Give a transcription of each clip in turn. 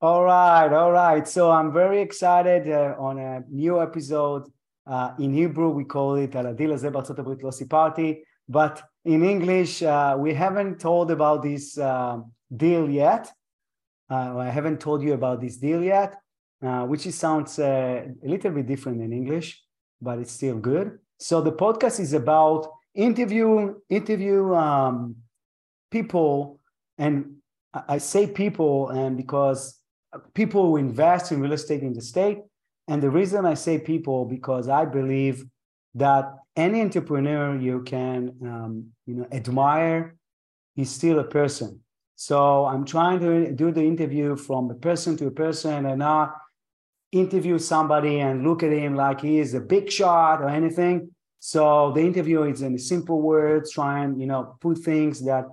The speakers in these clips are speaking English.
All right, all right. So I'm very excited uh, on a new episode. Uh, in Hebrew, we call it על הדיל הזה בארצות הברית לא סיפרתי, but in English, uh, we haven't told about this uh, deal yet. Uh, I haven't told you about this deal yet, uh, which is, sounds a little bit different in English, but it's still good. So the podcast is about interview interview um, people, and I say people, and because people who invest in real estate in the state. And the reason I say people because I believe that any entrepreneur you can um, you know admire is still a person. So I'm trying to do the interview from a person to a person and not interview somebody and look at him like he is a big shot or anything. So the interview is in simple words, try and you know put things that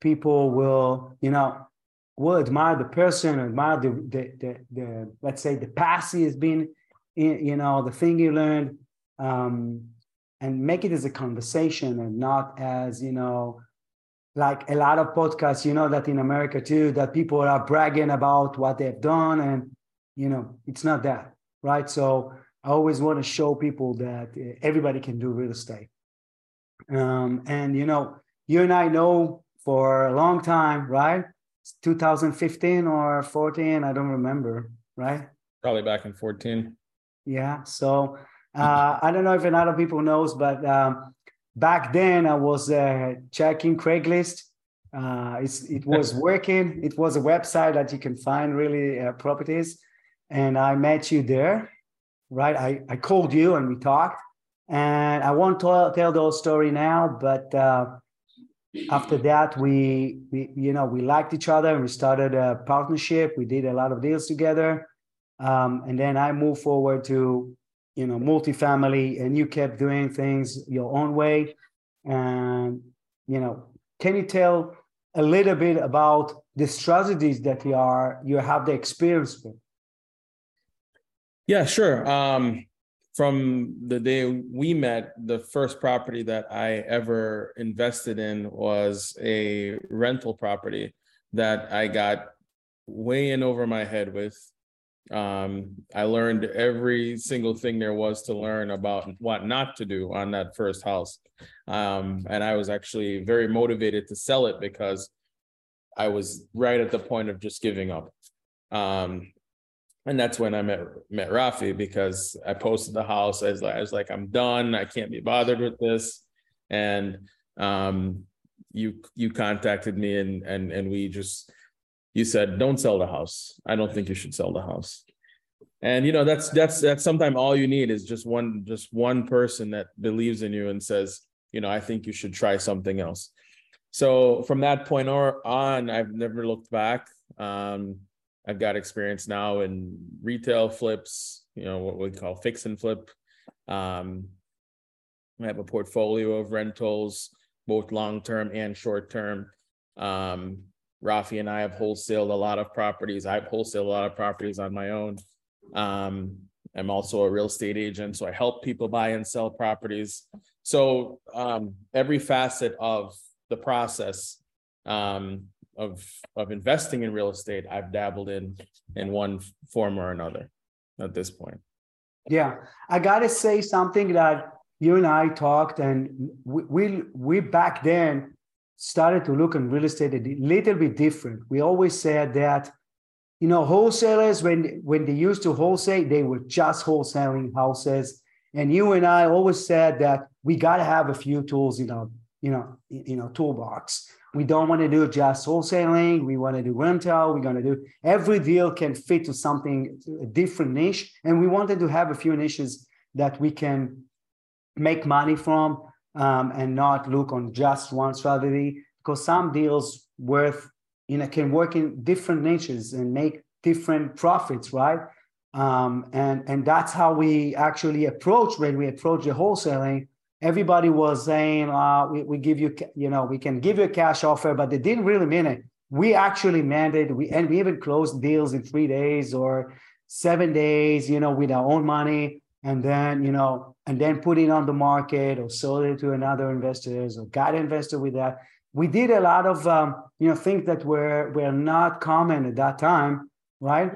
people will you know will admire the person, admire the, the, the, the let's say the past he has been, you know, the thing you learned, um, and make it as a conversation and not as, you know, like a lot of podcasts, you know, that in America too, that people are bragging about what they've done. And, you know, it's not that, right? So I always want to show people that uh, everybody can do real estate. Um, and, you know, you and I know for a long time, right? 2015 or 14 i don't remember right? Probably back in 14 yeah so uh, i don't know if another people knows but um, back then i was uh, checking craigslist. Uh, it was working. It was a website that you can find really uh, properties. And i met you there right? I, I called you and we talked. And i won't tell, tell the whole story now but uh, after that we, we you know we liked each other and we started a partnership. We did a lot of deals together. Um, and then i moved forward to you know multifamily and you kept doing things your own way. And you know can you tell a little bit about the strategies that you are you have the experience with? Yeah sure. Um from the day we met, the first property that I ever invested in was a rental property that I got way in over my head with. Um, I learned every single thing there was to learn about what not to do on that first house. Um, and I was actually very motivated to sell it because I was right at the point of just giving up. Um, and that's when I met met Rafi because I posted the house. I was like, I was like, I'm done. I can't be bothered with this. And um, you you contacted me and and and we just you said, don't sell the house. I don't think you should sell the house. And you know that's that's that's sometimes all you need is just one just one person that believes in you and says, you know, I think you should try something else. So from that point on, I've never looked back. Um, I've got experience now in retail flips, you know, what we call fix and flip. Um, I have a portfolio of rentals, both long term and short term. Um, Rafi and I have wholesaled a lot of properties. I've wholesaled a lot of properties on my own. Um, I'm also a real estate agent, so I help people buy and sell properties. So um, every facet of the process um, of of investing in real estate I've dabbled in in one form or another at this point. Yeah, I gotta say something that you and I talked, and we we, we back then started to look at real estate a little bit different. We always said that you know wholesalers when when they used to wholesale they were just wholesaling houses and you and i always said that we got to have a few tools in our you know in our toolbox we don't want to do just wholesaling. We want to do rental. We're going to do every deal can fit to something, a different niche. And we wanted to have a few niches that we can make money from um, and not look on just one strategy because some deals worth, you know, can work in different niches and make different profits, right? Um, and, and that's how we actually approach when we approach the wholesaling everybody was saying, uh, we, we give you, you know, we can give you a cash offer, but they didn't really mean it. We actually meant it. We, and we even closed deals in three days or seven days, you know, with our own money. And then, you know, and then put it on the market or sold it to another investors or got investor with that. We did a lot of, um, you know, things that were, were not common at that time. right?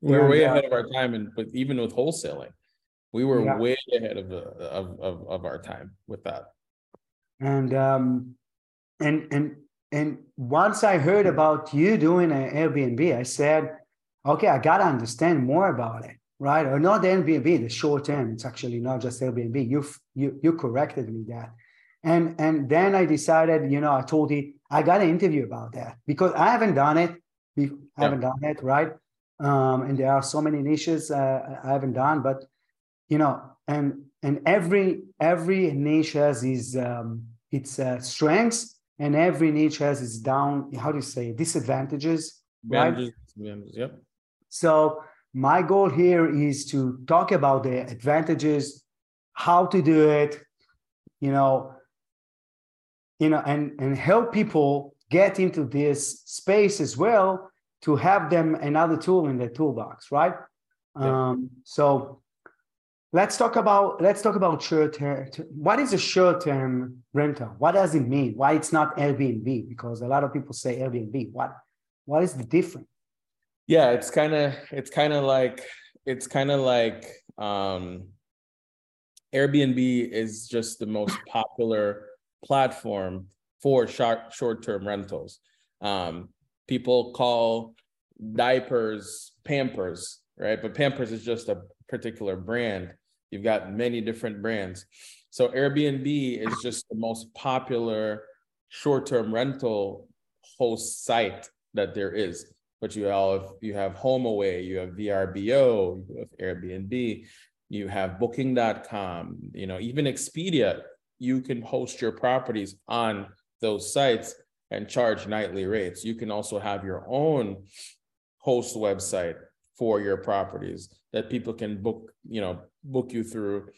We were and, way uh, ahead of our time, and but even with wholesaling, we were yeah. way ahead of, the, of of of our time with that. And um, and and and once I heard about you doing an Airbnb, I said, okay, I gotta understand more about it, right? Or not the Airbnb, the short term. It's actually not just Airbnb. You you you corrected me that, and and then I decided, you know, I told you I got an interview about that because I haven't done it. I haven't done it, right? Um, and there are so many niches uh, I haven't done, but you know, and and every every niche has its um, its uh, strengths and every niche has its down how do you say disadvantages advantages, right yep. So my goal here is to talk about the advantages how to do it you know you know and and help people get into this space as well to have them another tool in their toolbox right? Um so let's talk about let's talk about short term. What is a short term rental? What does it mean? Why it's not airbnb? Because a lot of people say airbnb. What what is the difference? Yeah it's kind of it's kind of like it's kind of like um airbnb is just the most popular platform for short short term rentals. Um people call diapers pampers right? But pampers is just a particular brand. You've got many different brands. So Airbnb is just the most popular short-term rental host site that there is. But you have you have HomeAway, you have VRBO, you have Airbnb, you have Booking.com, you know, even Expedia. You can host your properties on those sites and charge nightly rates. You can also have your own host website for your properties that people can book, you know, book you through,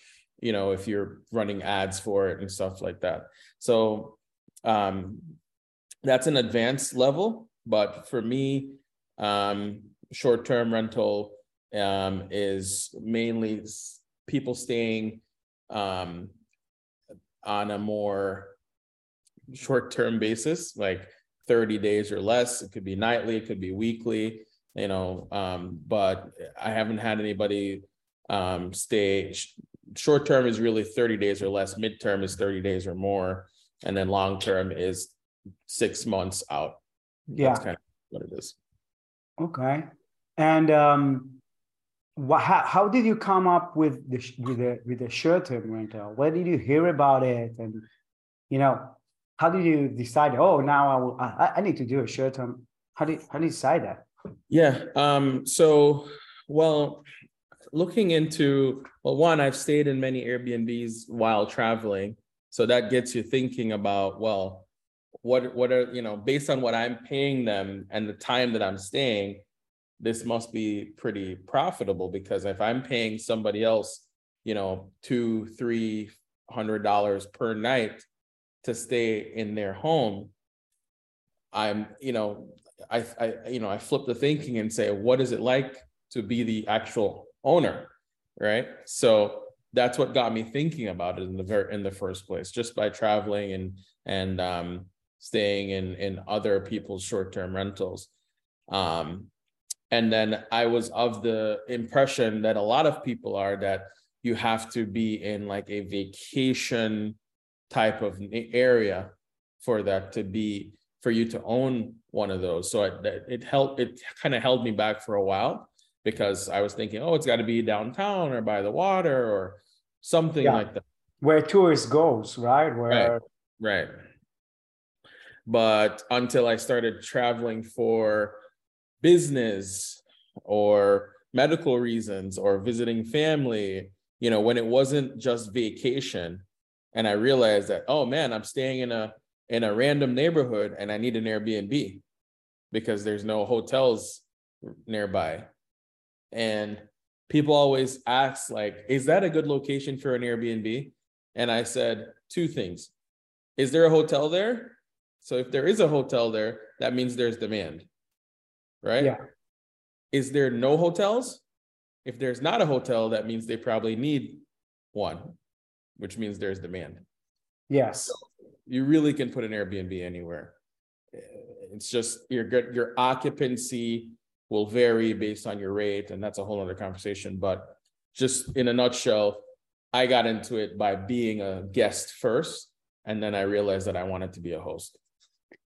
you know, if you're running ads for it and stuff like that. So um, that's an advanced level, but for me, um, short-term rental um, is mainly people staying um, on a more short-term basis, like 30 days or less. It could be nightly, it could be weekly you know um but i haven't had anybody um stay short term is really 30 days or less midterm is 30 days or more and then long term is six months out. Yeah. That's kind of what it is. Okay. And um what, how, how did you come up with the with the with the short term rental where did you hear about it? And you know how did you decide oh now i will i, I need to do a short term how did how did you decide that yeah. Um, so, well, looking into, well, one, I've stayed in many Airbnbs while traveling. So that gets you thinking about, well, what, what are, you know, based on what I'm paying them and the time that I'm staying, this must be pretty profitable because if I'm paying somebody else, you know, two, three hundred dollars per night to stay in their home, I'm, you know, I, I, you know, I flip the thinking and say, what is it like to be the actual owner, right? So that's what got me thinking about it in the very in the first place, just by traveling and and um, staying in in other people's short term rentals. Um, and then I was of the impression that a lot of people are that you have to be in like a vacation type of area for that to be for you to own one of those. So it, it helped, it kind of held me back for a while because I was thinking, oh, it's got to be downtown or by the water or something yeah. like that. Where tourists goes, right? Where right. right. But until I started traveling for business or medical reasons or visiting family, you know, when it wasn't just vacation, and I realized that, oh man, I'm staying in a in a random neighborhood and I need an Airbnb because there's no hotels nearby. And people always ask like, is that a good location for an Airbnb? And I said two things. Is there a hotel there? So if there is a hotel there, that means there's demand. Right? Yeah. Is there no hotels? If there's not a hotel, that means they probably need one, which means there's demand. Yes. So you really can put an Airbnb anywhere. Eh, it's just your your occupancy will vary based on your rate, and that's a whole other conversation. But just in a nutshell, I got into it by being a guest first, and then I realized that I wanted to be a host.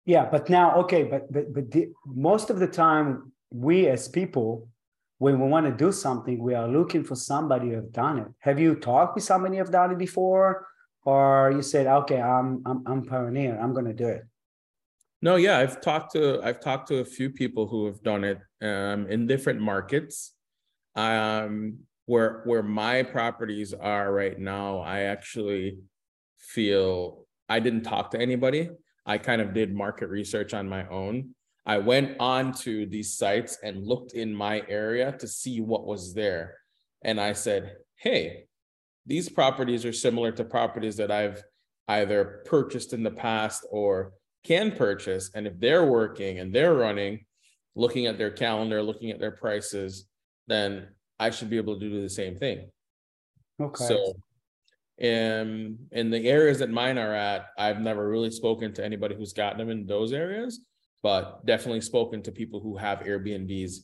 Yeah, but now, okay, but but but the, most of the time, we as people, when we want to do something, we are looking for somebody who have done it. Have you talked with somebody who have done it before, or you said, okay, I'm I'm I'm pioneer, I'm to do it? No, yeah, I've talked to I've talked to a few people who have done it um, in different markets. Um, where where my properties are right now, I actually feel I didn't talk to anybody. I kind of did market research on my own. I went on to these sites and looked in my area to see what was there. And I said, hey, these properties are similar to properties that I've either purchased in the past or can purchase. And if they're working and they're running, looking at their calendar, looking at their prices, then I should be able to do the same thing. Okay. So in in the areas that mine are at, I've never really spoken to anybody who's gotten them in those areas, but definitely spoken to people who have Airbnbs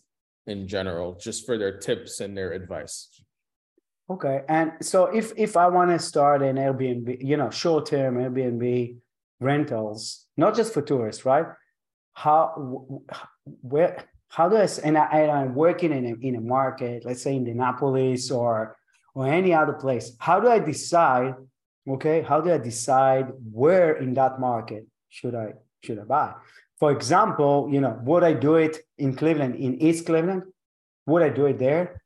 in general, just for their tips and their advice. Okay. And so if if I want to start an Airbnb, you know, short-term Airbnb rentals, not just for tourists, right? How where how do I and, I, I'm working in a, in a market, let's say in Indianapolis or or any other place. How do I decide? Okay, how do I decide where in that market should I should I buy? For example, you know, would I do it in Cleveland, in East Cleveland? Would I do it there?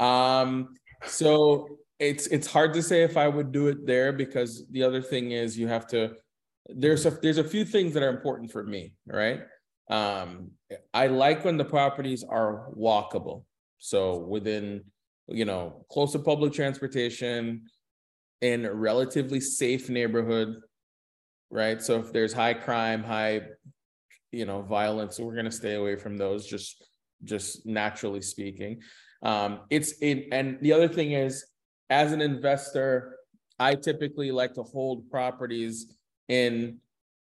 Um, so it's it's hard to say if I would do it there because the other thing is you have to there's a there's a few things that are important for me, right? Um, I like when the properties are walkable. So within, you know, close to public transportation in a relatively safe neighborhood, right? So if there's high crime, high, you know, violence, we're gonna stay away from those just just naturally speaking. Um, it's in and the other thing is as an investor, I typically like to hold properties in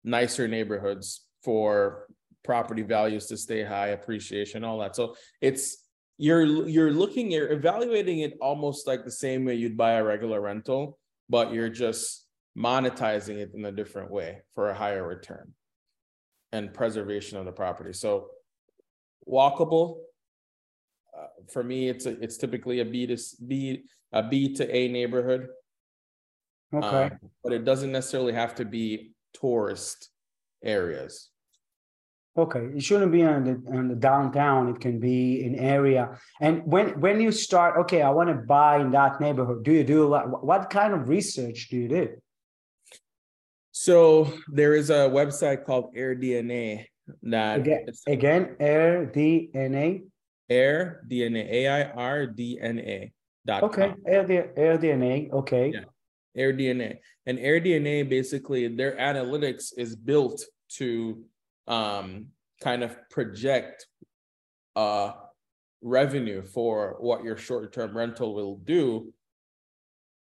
nicer neighborhoods for property values to stay high, appreciation, all that. So it's you're you're looking you're evaluating it almost like the same way you'd buy a regular rental, but you're just monetizing it in a different way for a higher return and preservation of the property. So walkable for me it's a, it's typically a B to B a B to A neighborhood. Okay. Um, but it doesn't necessarily have to be tourist areas. Okay, it shouldn't be on the on the downtown. It can be an area. And when when you start, okay, I want to buy in that neighborhood. Do you do what kind of research do you do? So there is a website called AirDNA that again, again AirDNA. Air DNA A I R D N A dot Okay, Air, AirDNA. Okay. Yeah. AirDNA and AirDNA basically their analytics is built to um, kind of project uh, revenue for what your short-term rental will do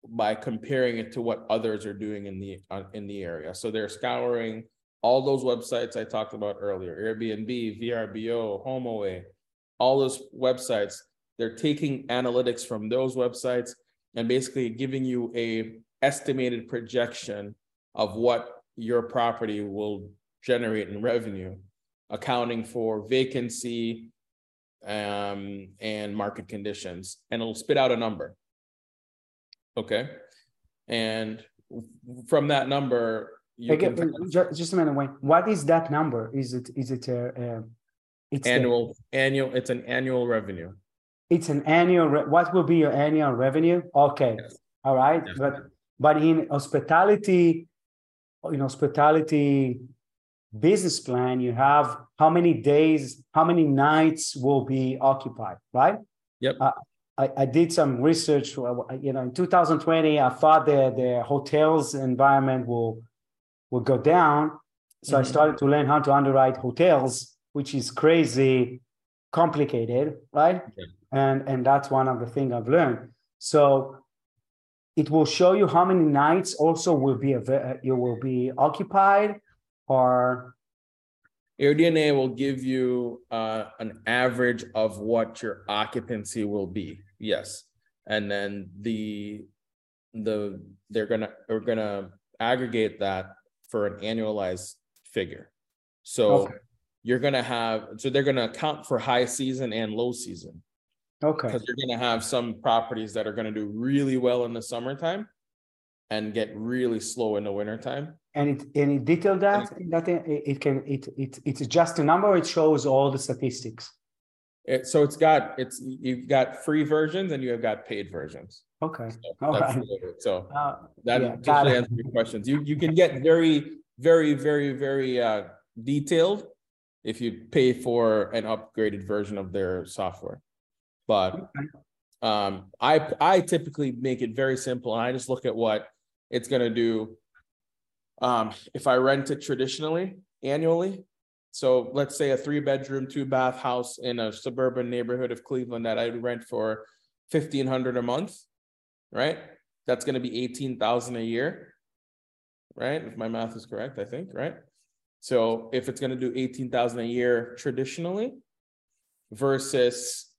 by comparing it to what others are doing in the uh, in the area. So they're scouring all those websites I talked about earlier: Airbnb, VRBO, HomeAway, all those websites. They're taking analytics from those websites and basically giving you a estimated projection of what your property will generate in revenue, accounting for vacancy um, and market conditions, and it'll spit out a number. Okay. And from that number, you Again, can just, a minute, Wayne. What is that number? Is it is it a, it's annual the, annual? It's an annual revenue. It's an annual. Re- what will be your annual revenue? Okay, yes. all right. Yes. But but in hospitality, in hospitality business plan, you have how many days, how many nights will be occupied, right? Yep. Uh, I, I did some research. You know, in 2020, I thought the the hotels environment will will go down. So mm-hmm. I started to learn how to underwrite hotels, which is crazy complicated, right? Okay. And and that's one of the things I've learned. So it will show you how many nights also will be you will be occupied or AirDNA will give you uh, an average of what your occupancy will be. Yes, and then the the they're gonna are gonna aggregate that for an annualized figure. So okay. You're gonna have so they're gonna account for high season and low season. Okay. Because you're gonna have some properties that are gonna do really well in the summertime and get really slow in the wintertime. And it and it detailed that that it, it can it it it's just a number. It shows all the statistics. It, so it's got it's you've got free versions and you have got paid versions. Okay. So all right. So uh, that yeah, just answer your questions. You you can get very very very very uh, detailed if you pay for an upgraded version of their software. But um, I I typically make it very simple, and I just look at what it's going to do. Um, if I rent it traditionally annually, so let's say a three bedroom, two bath house in a suburban neighborhood of Cleveland that I rent for fifteen hundred a month, right? That's going to be eighteen thousand a year, right? If my math is correct, I think, right? So if it's going to do eighteen thousand a year traditionally, versus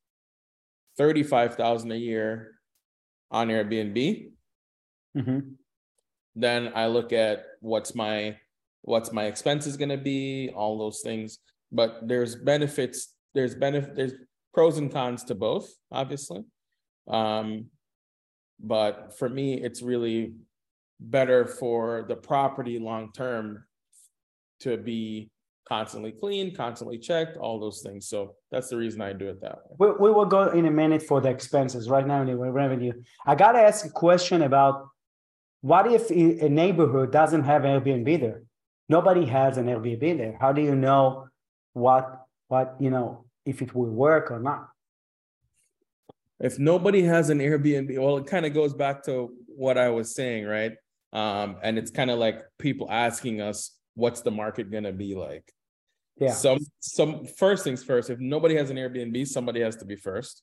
thirty-five thousand a year on Airbnb, mm-hmm. then I look at what's my what's my expenses going to be, all those things. But there's benefits. There's benefit. There's pros and cons to both, obviously. Um, but for me, it's really better for the property long term to be constantly clean, constantly checked, all those things. So that's the reason I do it that way. We, we will go in a minute for the expenses right now in revenue. I got to ask a question about what if a neighborhood doesn't have Airbnb there? Nobody has an Airbnb there. How do you know what what you know if it will work or not? If nobody has an Airbnb, well, it kind of goes back to what I was saying, right? Um, and it's kind of like people asking us, what's the market gonna be like? Yeah. Some some first things first. If nobody has an Airbnb, somebody has to be first,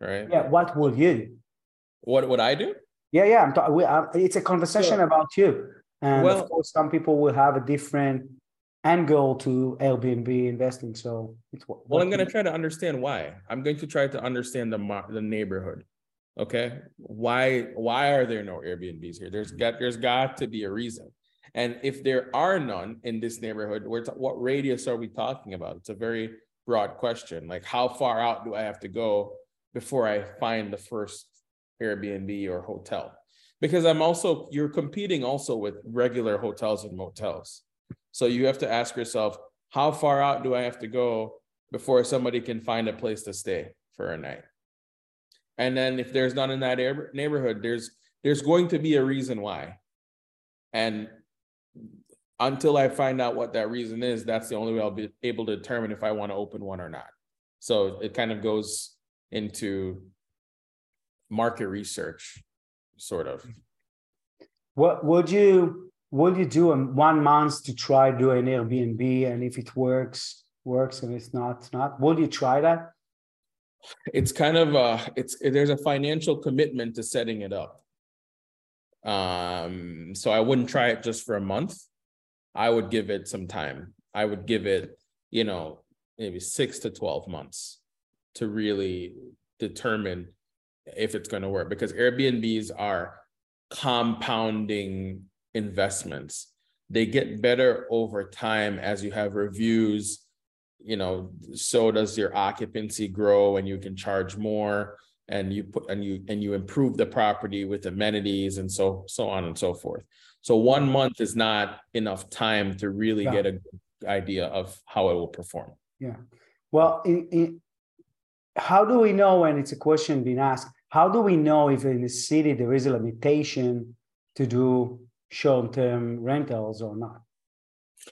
right? Yeah. What will you do? What would I do? Yeah, yeah. I'm talking. Uh, it's a conversation sure. about you. And well, of course, some people will have a different angle to Airbnb investing. So it's what, well, I'm going to try to understand why. I'm going to try to understand the the neighborhood. Okay, why why are there no Airbnbs here? There's got there's got to be a reason. And if there are none in this neighborhood, what radius are we talking about? It's a very broad question. Like, how far out do I have to go before I find the first Airbnb or hotel? because I'm also you're competing also with regular hotels and motels. So you have to ask yourself, how far out do I have to go before somebody can find a place to stay for a night? And then if there's none in that neighborhood, there's there's going to be a reason why. And until I find out what that reason is, that's the only way I'll be able to determine if I want to open one or not. So it kind of goes into market research sort of. What would you would you do in one month to try do an Airbnb and if it works works and it's not not would you try that? It's kind of a it's there's a financial commitment to setting it up. Um, so I wouldn't try it just for a month. I would give it some time. I would give it, you know, maybe six to 12 months to really determine if it's going to work because Airbnbs are compounding investments. They get better over time as you have reviews. You know, so does your occupancy grow and you can charge more and you put and you and you improve the property with amenities and so so on and so forth. So one month is not enough time to really yeah. get a good idea of how it will perform. Yeah. Well, in, in, how do we know when it's a question being asked how do we know if in the city there is a limitation to do short-term rentals or not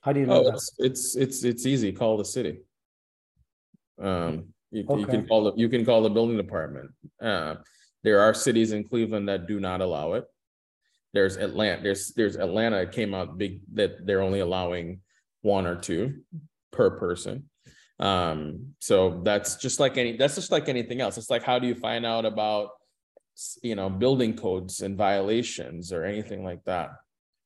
how do you know oh, it's, it's, it's it's easy call the city um you, okay. you can call the you can call the building department uh, there are cities in cleveland that do not allow it there's atlanta there's there's atlanta came out big that they're only allowing one or two per person um, so that's just like any that's just like anything else. It's like how do you find out about you know building codes and violations or anything like that,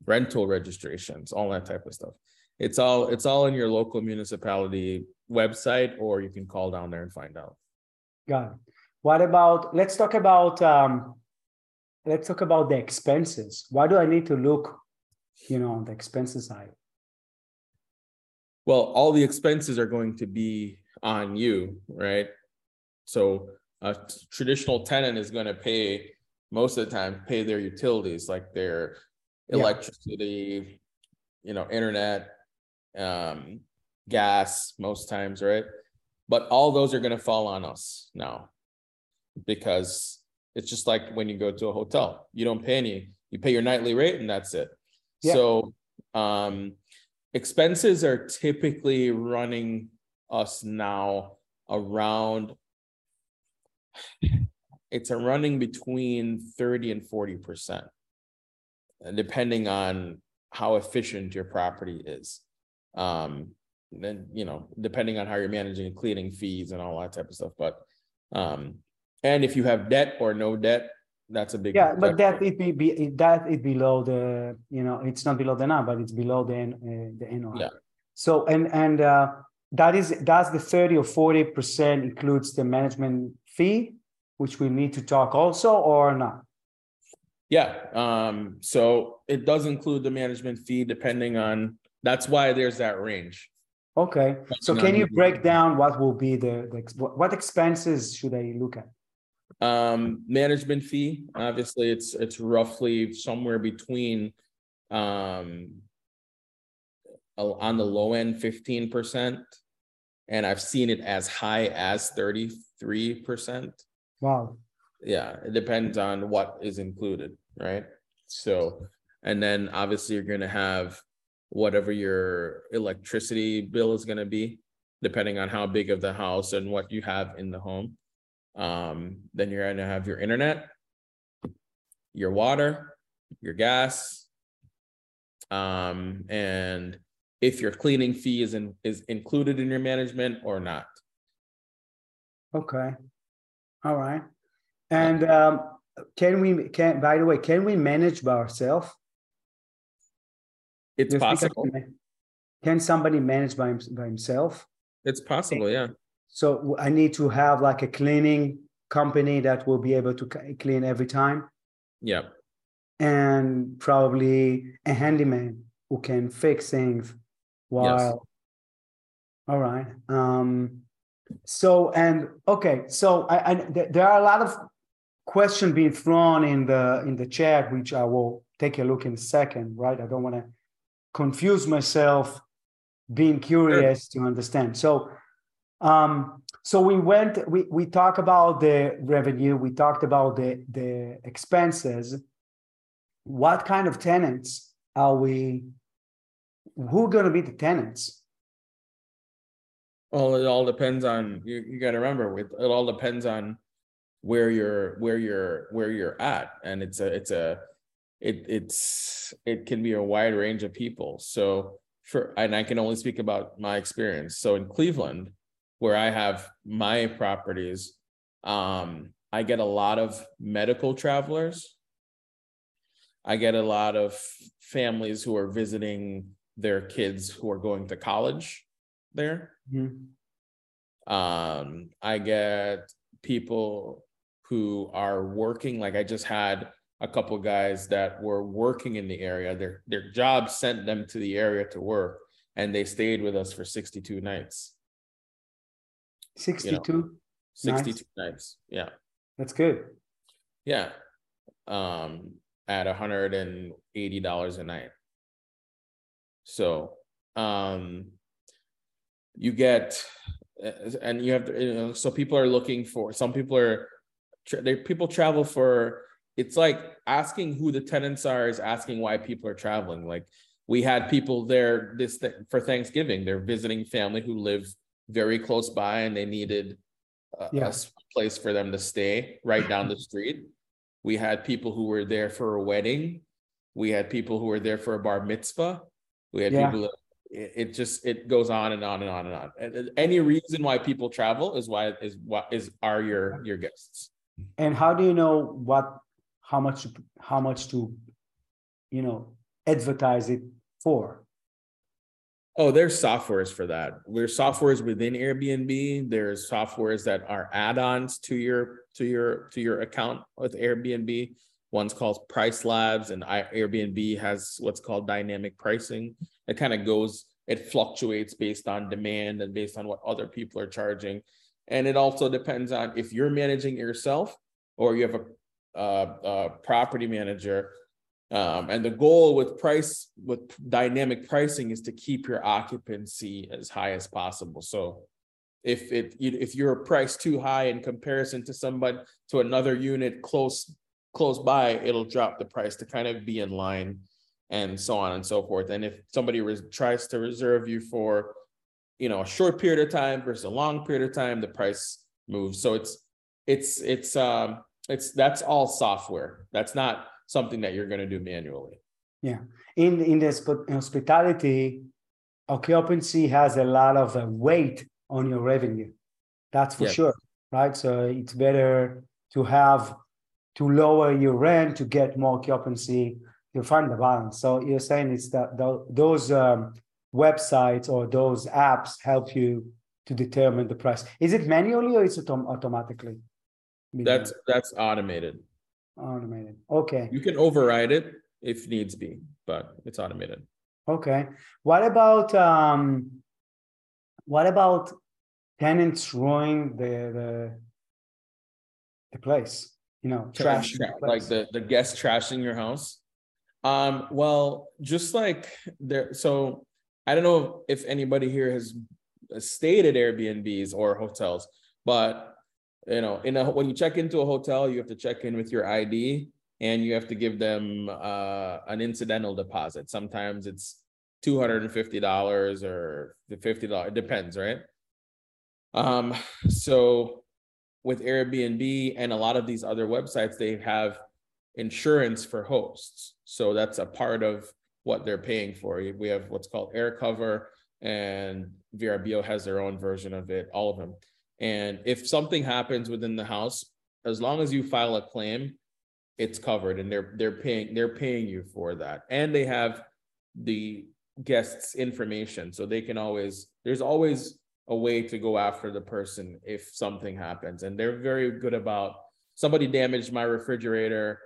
rental registrations, all that type of stuff. It's all it's all in your local municipality website, or you can call down there and find out. Got it. What about let's talk about um, let's talk about the expenses. Why do I need to look, you know, on the expenses side? Well, all the expenses are going to be on you, right? So a traditional tenant is going to pay most of the time pay their utilities like their Yeah. electricity, you know, internet, um, gas most times, right? But all those are going to fall on us now because it's just like when you go to a hotel, you don't pay any, you pay your nightly rate and that's it. Yeah. So um expenses are typically running us now around it's a running between 30 and 40 percent depending on how efficient your property is um then you know depending on how you're managing cleaning fees and all that type of stuff but um and if you have debt or no debt that's a big Yeah, but that it be, be that it below the you know it's not below the now, but it's below the uh, the NOI. Yeah. So and and uh, that is does the thirty or forty percent includes the management fee, which we need to talk also or not? Yeah, um, so it does include the management fee depending on, that's why there's that range. Okay. So can you break down what will be the, the what expenses should I look at? Um, management fee, obviously, it's, it's roughly somewhere between, um. On the low end, fifteen percent. And I've seen it as high as thirty-three percent. Wow. Yeah, it depends on what is included, right? So, and then obviously you're gonna have whatever your electricity bill is gonna be, depending on how big of the house and what you have in the home. Um, then you're gonna have your internet, your water, your gas. Um, and if your cleaning fee is in, is included in your management or not. Okay. All right. And um, can we can by the way can we manage by ourselves? It's Just possible, Can somebody manage by, by himself? it's possible, yeah. So I need to have like a cleaning company that will be able to clean every time Yeah, and probably a handyman who can fix things while. All right. Um, so, and okay, so I, I, there there are a lot of questions being thrown in the, in the chat, which I will take a look in a second, right? I don't want to confuse myself being curious to understand. So, um, so we went, we, we talked about the revenue, we talked about the, the expenses. What kind of tenants are we? Who are going to be the tenants? Well, it all depends on, you, you gotta remember, it, it all depends on where you're, where you're, where you're at, and it's a, it's a. It, it's, it can be a wide range of people, so for, and I can only speak about my experience, so in Cleveland. Where I have my properties, um, I get a lot of medical travelers. I get a lot of families who are visiting their kids who are going to college there. Mhm. Um, I get people who are working, like I just had a couple guys that were working in the area. Their their job sent them to the area to work and they stayed with us for 62 nights. 62. 62 nights. Yeah. That's good. Yeah. Um, at $180 a night. So, um, you get, uh, and you have, to, you know, so people are looking for, some people are, they, people travel for, it's like asking who the tenants are is asking why people are traveling. Like we had people there this, th- for Thanksgiving, they're visiting family who live very close by and they needed a- a Yeah. s- place for them to stay right down the street. We had people who were there for a wedding. We had people who were there for a bar mitzvah. We had Yeah. people, that- it, just, it goes on and on and on and on. Any reason why people travel is why, is what is, are your, your guests. And how do you know what, how much, to- how much to, you know, advertise it for? Oh, there's softwares for that. There's softwares within Airbnb. There's softwares that are add-ons to your to your to your account with Airbnb. One's called PriceLabs, and Airbnb has what's called dynamic pricing. It kind of goes, it fluctuates based on demand and based on what other people are charging. And it also depends on if you're managing yourself or you have a, uh, a property manager um, and the goal with price with dynamic pricing is to keep your occupancy as high as possible. So if it if you're priced too high in comparison to somebody to another unit close close by, it'll drop the price to kind of be in line and so on and so forth. And if somebody res- tries to reserve you for you know a short period of time versus a long period of time, the price moves. So it's it's it's um it's that's all software. That's not something that you're going to do manually. Yeah. In in the hospitality, occupancy has a lot of uh, weight on your revenue. That's for yes. sure, right? So it's better to have to lower your rent to get more occupancy to find the balance. So you're saying it's that those um, websites or those apps help you to determine the price. Is it manually or is it automatically? That's that's automated. Automated. Okay. You can override it if needs be, but it's automated. Okay. What about um what about tenants ruining the the the place? You know, trash, like the the guests trashing your house. Um, well, just like there, so I don't know if anybody here has stayed at Airbnbs or hotels, but you know, in a when you check into a hotel, you have to check in with your ID and you have to give them uh, an incidental deposit. Sometimes it's two hundred and fifty dollars or the fifty dollars. It depends, right? Um, so with Airbnb and a lot of these other websites, they have insurance for hosts. So that's a part of what they're paying for. We have what's called AirCover, and VRBO has their own version of it. All of them. And if something happens within the house, as long as you file a claim, it's covered and they're they're paying they're paying you for that. And they have the guests information so they can always there's always a way to go after the person if something happens. And they're very good about somebody damaged my refrigerator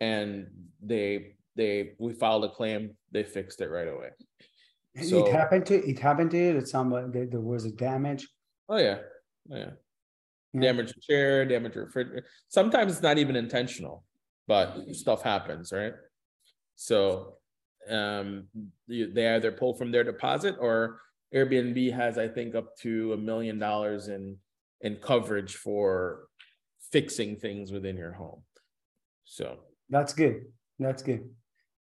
and they they we filed a claim they fixed it right away. So, it happened to it happened to you that somebody there was a damage? Oh yeah yeah. Damage a chair, damage a refrigerator. Sometimes it's not even intentional, but stuff happens, right? So um, they either pull from their deposit or Airbnb has, I think, up to a million dollars in in coverage for fixing things within your home. So that's good. That's good.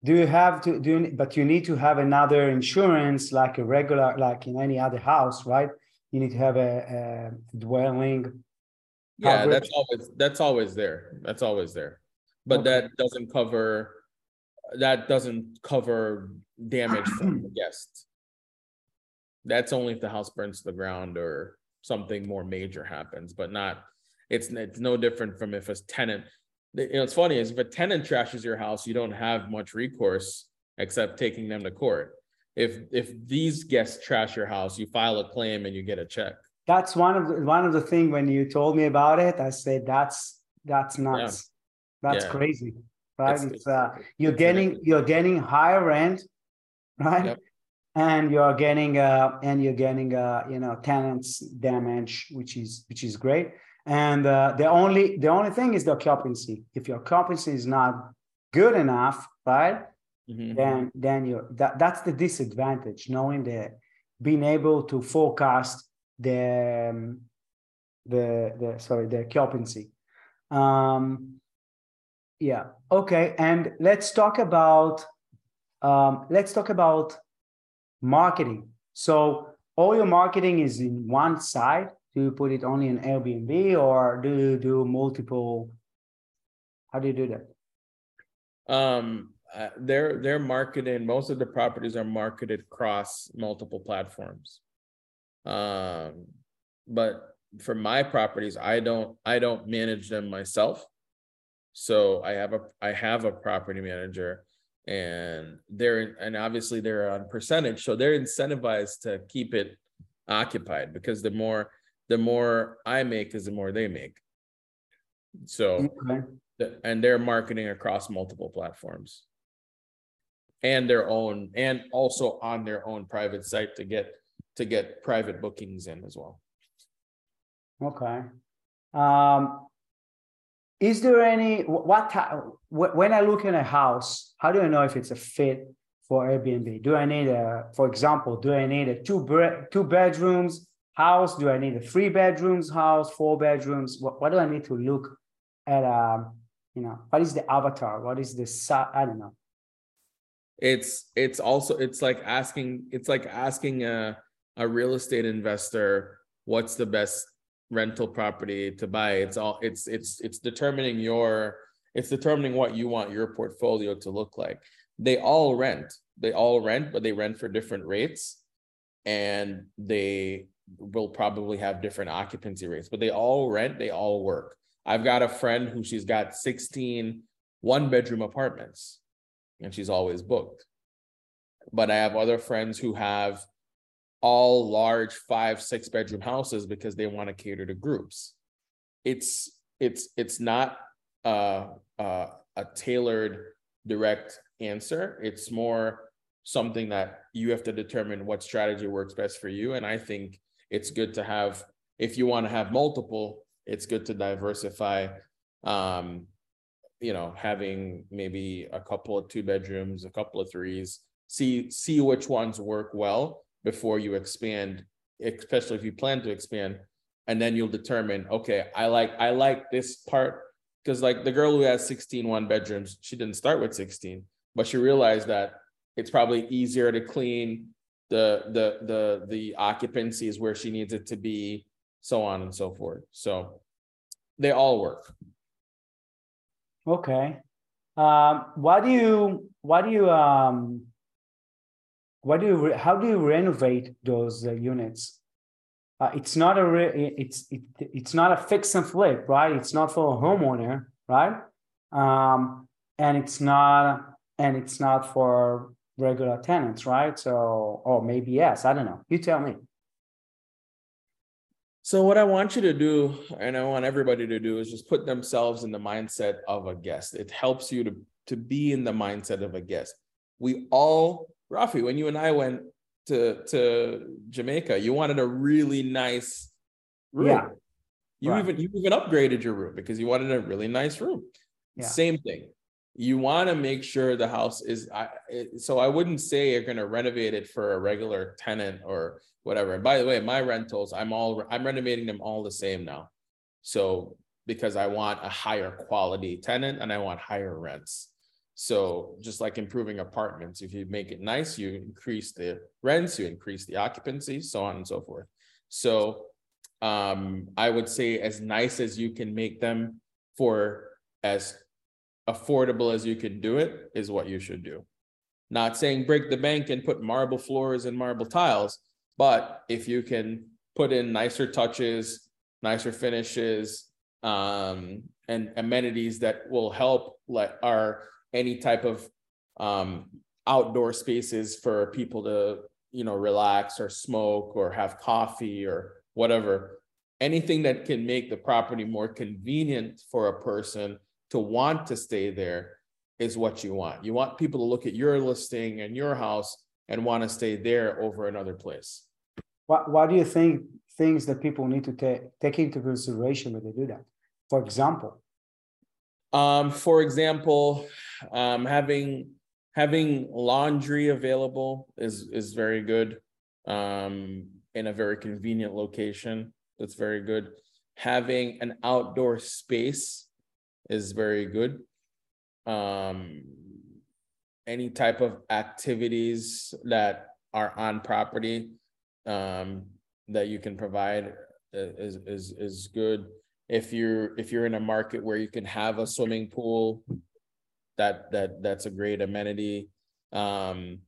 Do you have to do? You, but you need to have another insurance, like a regular, like in any other house, right? You need to have a, a dwelling yeah coverage. that's always that's always there that's always there but okay. that doesn't cover that doesn't cover damage from the guest that's only if the house burns to the ground or something more major happens but not it's it's no different from if a tenant you know it's funny is if a tenant trashes your house you don't have much recourse except taking them to court if if these guests trash your house, you file a claim and you get a check. That's one of the one of the thing when you told me about it, I said that's that's nuts. Yeah. That's yeah. crazy. Right? It's, it's uh you're getting you're getting higher rent, right? Yep. And you're getting uh and you're getting uh you know tenants damage, which is which is great. And uh, the only the only thing is the occupancy. If your occupancy is not good enough, right? Mm-hmm. then then you that, that's the disadvantage knowing that being able to forecast the um, the the sorry the occupancy. Um yeah okay and let's talk about um let's talk about marketing. So all your marketing is in one side. Do you put it only in airbnb or do you do multiple? How do you do that? Um uh, they're they're marketed. Most of the properties are marketed across multiple platforms. Um, but for my properties, I don't I don't manage them myself. So I have a I have a property manager, and they're and obviously they're on percentage so they're incentivized to keep it occupied because the more the more i make is the more they make so okay. and they're marketing across multiple platforms and their own and also on their own private site to get to get private bookings in as well. Okay. Um is there any what when i look in a house how do i know if it's a fit for airbnb? Do i need a for example do i need a two two bedrooms house? Do i need a three bedrooms house four bedrooms? What, what do i need to look at um you know what is the avatar? What is the i don't know it's it's also it's like asking it's like asking a a real estate investor what's the best rental property to buy? It's all it's it's it's determining your it's determining what you want your portfolio to look like. They all rent. They all rent but they rent for different rates and they will probably have different occupancy rates but they all rent they all work. I've got a friend who she's got 16 one bedroom apartments and she's always booked. But i have other friends who have all large five six bedroom houses because they want to cater to groups. It's it's it's not uh, uh, a tailored direct answer. It's more something that you have to determine what strategy works best for you. And i think it's good to have if you want to have multiple it's good to diversify um you know having maybe a couple of two bedrooms a couple of threes see see which ones work well before you expand, especially if you plan to expand. And then you'll determine, okay, I like I like this part because like the girl who has 16 one bedrooms, she didn't start with 16, but she realized that it's probably easier to clean the the the the occupancy is where she needs it to be, so on and so forth. So they all work. Okay. Um, why do you why do you um what do you how do you renovate those uh, units? Uh, it's not a re- it's it, it's not a fix and flip right? It's not for a homeowner right? Um, and it's not and it's not for regular tenants right? So or maybe yes. I don't know. You tell me so what i want you to do and i want everybody to do is just put themselves in the mindset of a guest it helps you to to be in the mindset of a guest we all Rafi, when you and I went to to Jamaica, you wanted a really nice room. Yeah. You right. even you even upgraded your room because you wanted a really nice room. Yeah. Same thing. You want to make sure the house is I, so I wouldn't say you're going to renovate it for a regular tenant or whatever. And by the way, my rentals, I'm all I'm renovating them all the same now. So because I want a higher quality tenant and I want higher rents. So just like improving apartments, if you make it nice, you increase the rents, you increase the occupancy, so on and so forth. So um, I would say as nice as you can make them for as affordable as you can do it is what you should do. Not saying break the bank and put marble floors and marble tiles, but if you can put in nicer touches, nicer finishes, um, and amenities that will help let our any type of um, outdoor spaces for people to you know relax or smoke or have coffee or whatever anything that can make the property more convenient for a person to want to stay there is what you want you want people to look at your listing and your house and want to stay there over another place what, what do you think things that people need to take take into consideration when they do that for example um, for example, um, having having laundry available is is very good um, in a very convenient location. That's very good. Having an outdoor space is very good. Um, any type of activities that are on property um, that you can provide is is is good. If you're if you're in a market where you can have a swimming pool that that that's a great amenity. Um,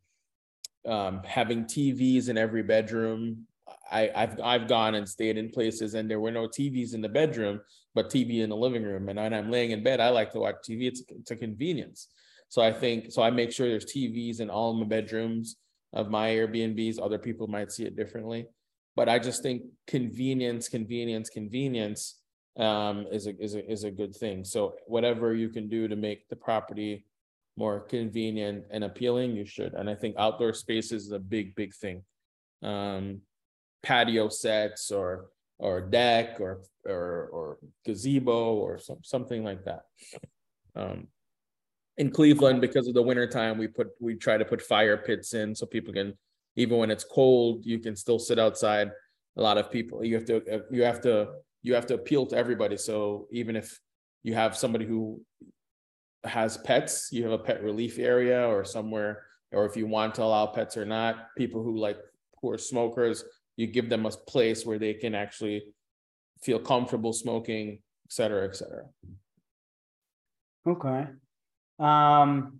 um, having tvs in every bedroom. I, I've I've gone and stayed in places and there were no TVs in the bedroom, but TV in the living room. And when I'm laying in bed, I like to watch TV. It's it's a convenience. So I think so I make sure there's TVs in all my bedrooms of my Airbnbs. Other people might see it differently. But I just think convenience, convenience, convenience um, is a is a is a good thing. So whatever you can do to make the property more convenient and appealing, you should. And I think outdoor spaces is a big, big thing. Um, patio sets or or deck or or or gazebo or some, something like that. Um, in Cleveland, because of the winter time, we put we try to put fire pits in so people can even when it's cold, you can still sit outside. A lot of people you have to you have to you have to appeal to everybody. So even if you have somebody who has pets, you have a pet relief area or somewhere, or if you want to allow pets or not, people who like who are smokers, you give them a place where they can actually feel comfortable smoking, et cetera, et cetera. Okay. Um,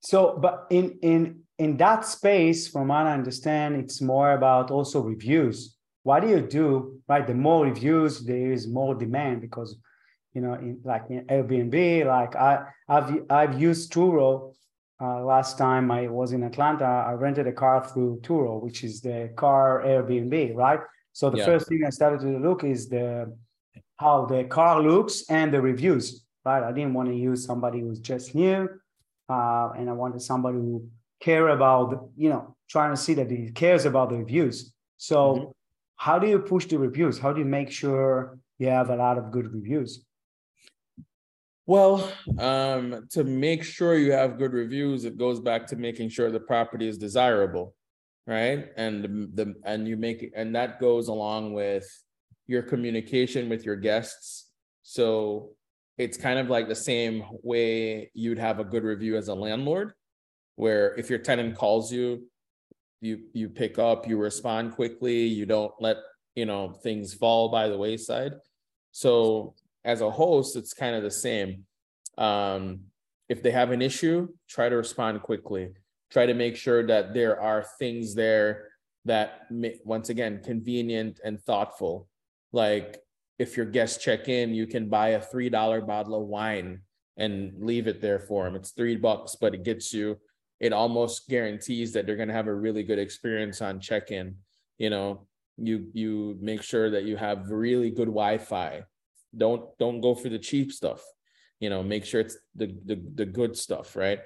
so, but in in in that space, from what I understand, it's more about also reviews. What do you do? Right, the more reviews, there is more demand because you know, in, like in Airbnb, like I, I've I've used Turo. Uh, last time I was in Atlanta, I rented a car through Turo, which is the car Airbnb, right? So the yeah. first thing I started to look is the how the car looks and the reviews, right? I didn't want to use somebody who's just new, uh, and I wanted somebody who care about, you know, trying to see that he cares about the reviews. So, mm-hmm. how do you push the reviews? How do you make sure you have a lot of good reviews? Well, um, to make sure you have good reviews, it goes back to making sure the property is desirable, right? And the, the and you make and that goes along with your communication with your guests. So it's kind of like the same way you'd have a good review as a landlord, where if your tenant calls you, you you pick up, you respond quickly, you don't let you know things fall by the wayside. So as a host, it's kind of the same. Um, if they have an issue, try to respond quickly. Try to make sure that there are things there that, once again, convenient and thoughtful. Like if your guests check in, you can buy a $3 bottle of wine and leave it there for them. It's three bucks, but it gets you, it almost guarantees that they're going to have a really good experience on check in. You know, you you make sure that you have really good wi-fi don't don't go for the cheap stuff. You know make sure it's the the, the good stuff right?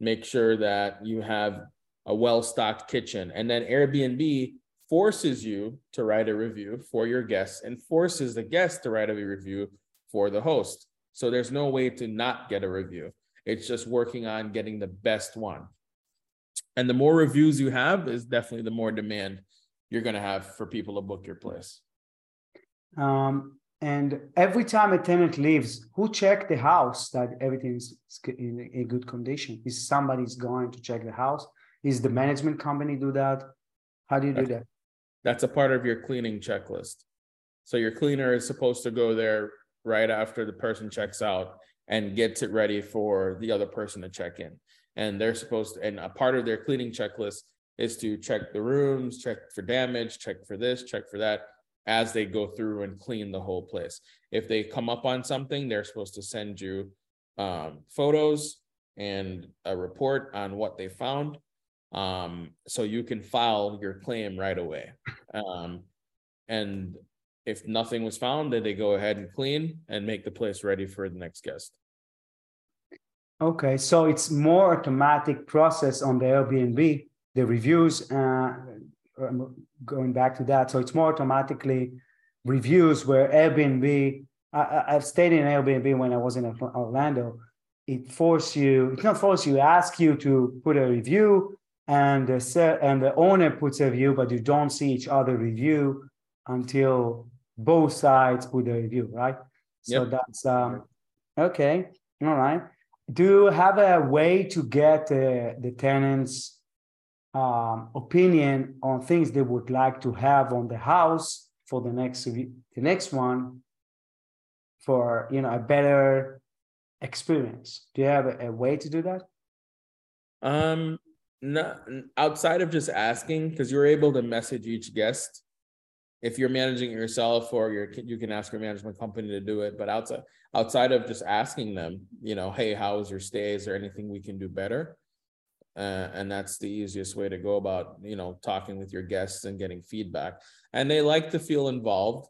Make sure that you have a well-stocked kitchen. And then airbnb forces you to write a review for your guests and forces the guest to write a review for the host. So there's no way to not get a review. It's just working on getting the best one. And the more reviews you have is definitely the more demand you're going to have for people to book your place. Um, and every time a tenant leaves, who check the house that everything is in a good condition? Is somebody's going to check the house? Is the management company do that? How do you do that? That's a part of your cleaning checklist. So your cleaner is supposed to go there right after the person checks out and gets it ready for the other person to check in. And they're supposed to, and a part of their cleaning checklist is to check the rooms, check for damage, check for this, check for that as they go through and clean the whole place. If they come up on something, they're supposed to send you um, photos and a report on what they found. Um, so you can file your claim right away. Um, and if nothing was found, then they go ahead and clean and make the place ready for the next guest. Okay, so it's more automatic process on the Airbnb. The reviews uh, um, going back to that. So it's more automatically reviews where Airbnb, I, have stayed in Airbnb when I was in Orlando. It force you, it's not force you, ask you to put a review and the and the owner puts a review, but you don't see each other review until both sides put a review, right? So yep. that's um, okay. All right. Do you have a way to get uh, the tenants um, opinion on things they would like to have on the house for the next the next one for you know a better experience. Do you have a, a way to do that? Um no outside of just asking because you're able to message each guest. If you're managing it yourself or you're you can ask your management company to do it but outside outside of just asking them you know hey how was your stay is there anything we can do better uh, and that's the easiest way to go about you know talking with your guests and getting feedback and they like to feel involved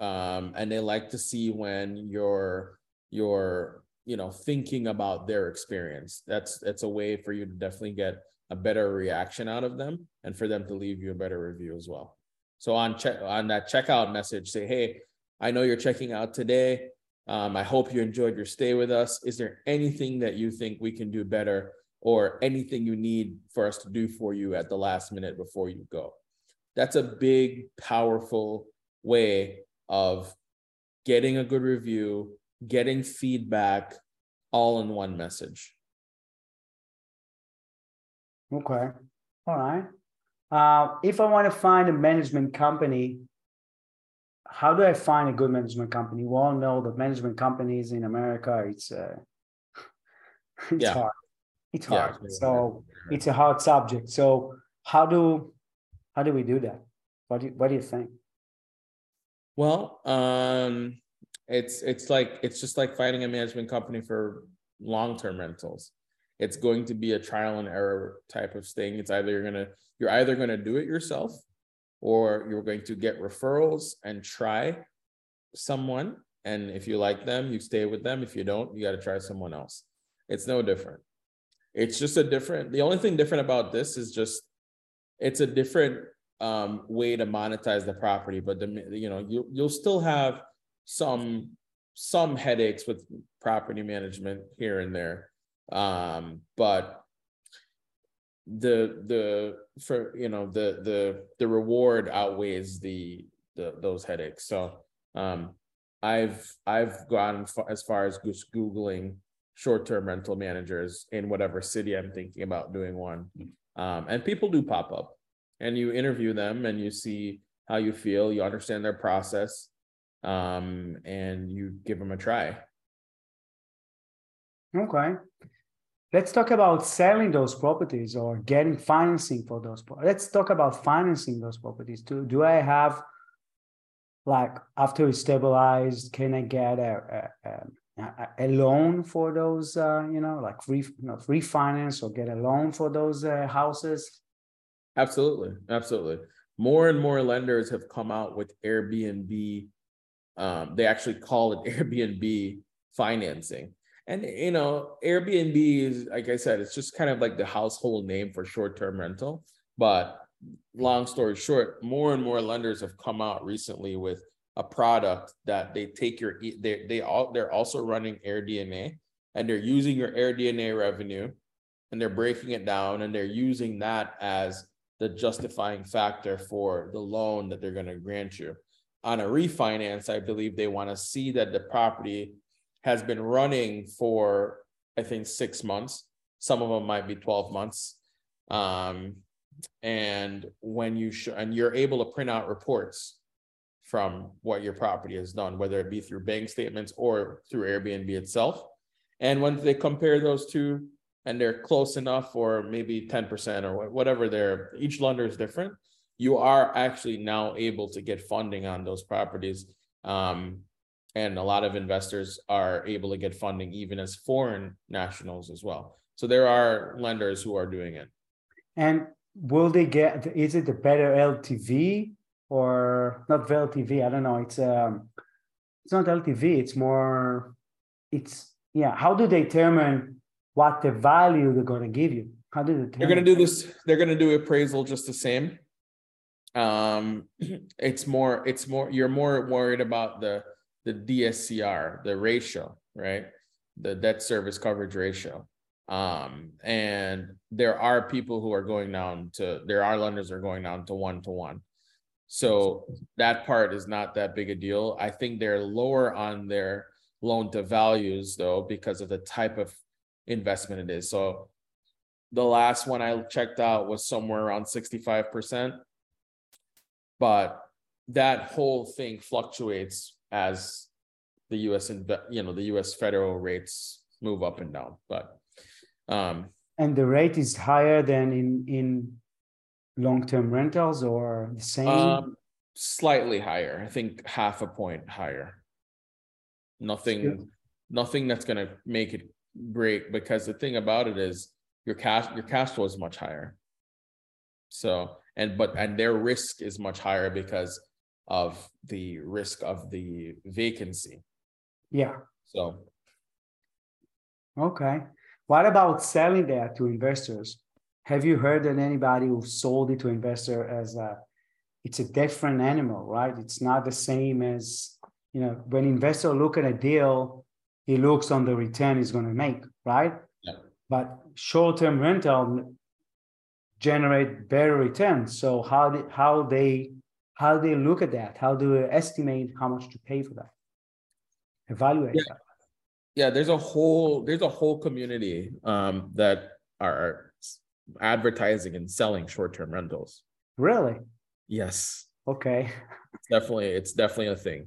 um, and they like to see when you're you're you know thinking about their experience that's that's a way for you to definitely get a better reaction out of them and for them to leave you a better review as well so on check on that checkout message, say, hey, I know you're checking out today. Um, I hope you enjoyed your stay with us. Is there anything that you think we can do better or anything you need for us to do for you at the last minute before you go? That's a big, powerful way of getting a good review, getting feedback all in one message. Okay. All right. Uh, if I want to find a management company, how do I find a good management company? We all know that management companies in America, it's uh, it's yeah. hard. It's hard. Yeah, so it's a hard subject. So how do how do we do that? What do you, what do you think? Well, um, it's it's like it's just like finding a management company for long term rentals it's going to be a trial and error type of thing. It's either you're gonna you're either gonna do it yourself, or you're going to get referrals and try someone. And if you like them, you stay with them. If you don't, you got to try someone else. It's no different. It's just a different. The only thing different about this is just it's a different um, way to monetize the property, but the you know you you'll still have some some headaches with property management here and there um but the the for you know the the the reward outweighs the the those headaches so um i've i've gone as far as googling short-term rental managers in whatever city i'm thinking about doing one. Um and people do pop up and you interview them and you see how you feel you understand their process um and you give them a try. Okay. Let's talk about selling those properties or getting financing for those let's talk about financing those properties. Too do i have like after it's stabilized can i get a, a, a, a loan for those uh, you know like re, you know, refinance or get a loan for those uh, houses? Absolutely absolutely. More and more lenders have come out with airbnb um, they actually call it airbnb financing. And you know, Airbnb is like I said, it's just kind of like the household name for short-term rental. But long story short, more and more lenders have come out recently with a product that they take your they they all they're also running AirDNA and they're using your AirDNA revenue and they're breaking it down and they're using that as the justifying factor for the loan that they're going to grant you. On a refinance, I believe they want to see that the property has been running for I think six months. Some of them might be 12 months. Um, and when you sh- and you're able to print out reports from what your property has done, whether it be through bank statements or through Airbnb itself. And when they compare those two and they're close enough, or maybe 10% or whatever they're, each lender is different, you are actually now able to get funding on those properties. Um, and a lot of investors are able to get funding even as foreign nationals as well. So there are lenders who are doing it. And will they get? Is it a better LTV or not LTV? I don't know. It's um, it's not LTV. It's more. It's yeah. How do they determine what the value they're going to give you? How do they? They're going to do this. They're going to do appraisal just the same. Um, it's more. It's more. You're more worried about the the DSCR, the ratio, right? The debt service coverage ratio. Um, and there are people who are going down to, there are lenders are going down to one to one. So that part is not that big a deal. I think they're lower on their loan to values though, because of the type of investment it is. So the last one I checked out was somewhere around 65%. But that whole thing fluctuates as the U.S. you know the U.S. federal rates move up and down. But um, and the rate is higher than in in long term rentals or the same. Um, slightly higher. I think half a point higher. Nothing, Yeah. nothing that's gonna make it great because the thing about it is your cash, your cash flow is much higher. So, and but and their risk is much higher because of the risk of the vacancy. Yeah. So Okay. What about selling that to investors? Have you heard that anybody who sold it to investor as a it's a different animal, right? It's not the same as you know when investor look at a deal, he looks on the return he's going to make, right? Yeah. But short-term rental generate better returns. So how they, how they how they look at that? How do they estimate how much to pay for that? Evaluate Yeah. that. yeah, there's a whole there's a whole community um that are advertising and selling short-term rentals. Really? Yes, Okay. definitely, it's definitely a thing.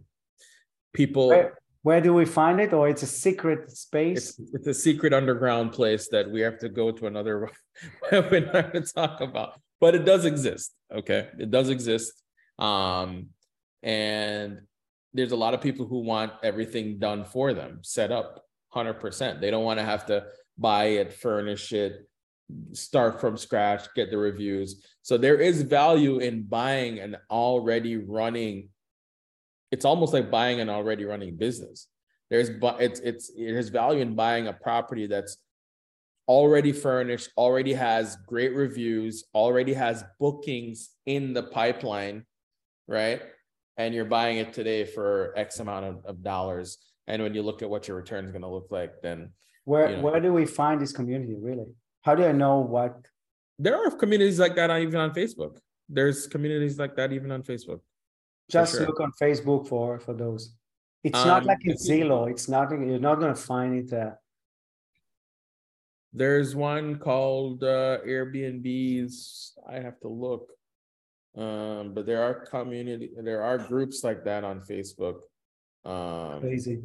People Where, where do we find it? Or it's a secret space? it's it's a secret underground place that we have to go to another webinar to talk about, but it does exist. Okay, it does exist. Um, and there's a lot of people who want everything done for them, set up hundred percent. They don't want to have to buy it, furnish it, start from scratch, get the reviews. So there is value in buying an already running. It's almost like buying an already running business. There's but it's it's there's value in buying a property that's already furnished, already has great reviews, already has bookings in the pipeline, right? And you're buying it today for X amount of, of dollars. And when you look at what your return is going to look like, then Where you know. where do we find this community really? How do I know what? there are communities like that even on Facebook. There's communities like that even on Facebook. Just sure. look on Facebook for for those. It's not Um, like in Zillow. It's not. You're not gonna find it. Uh, There's one called uh, Airbnbs. I have to look. Um, but there are community, there are groups like that on Facebook. Um, crazy.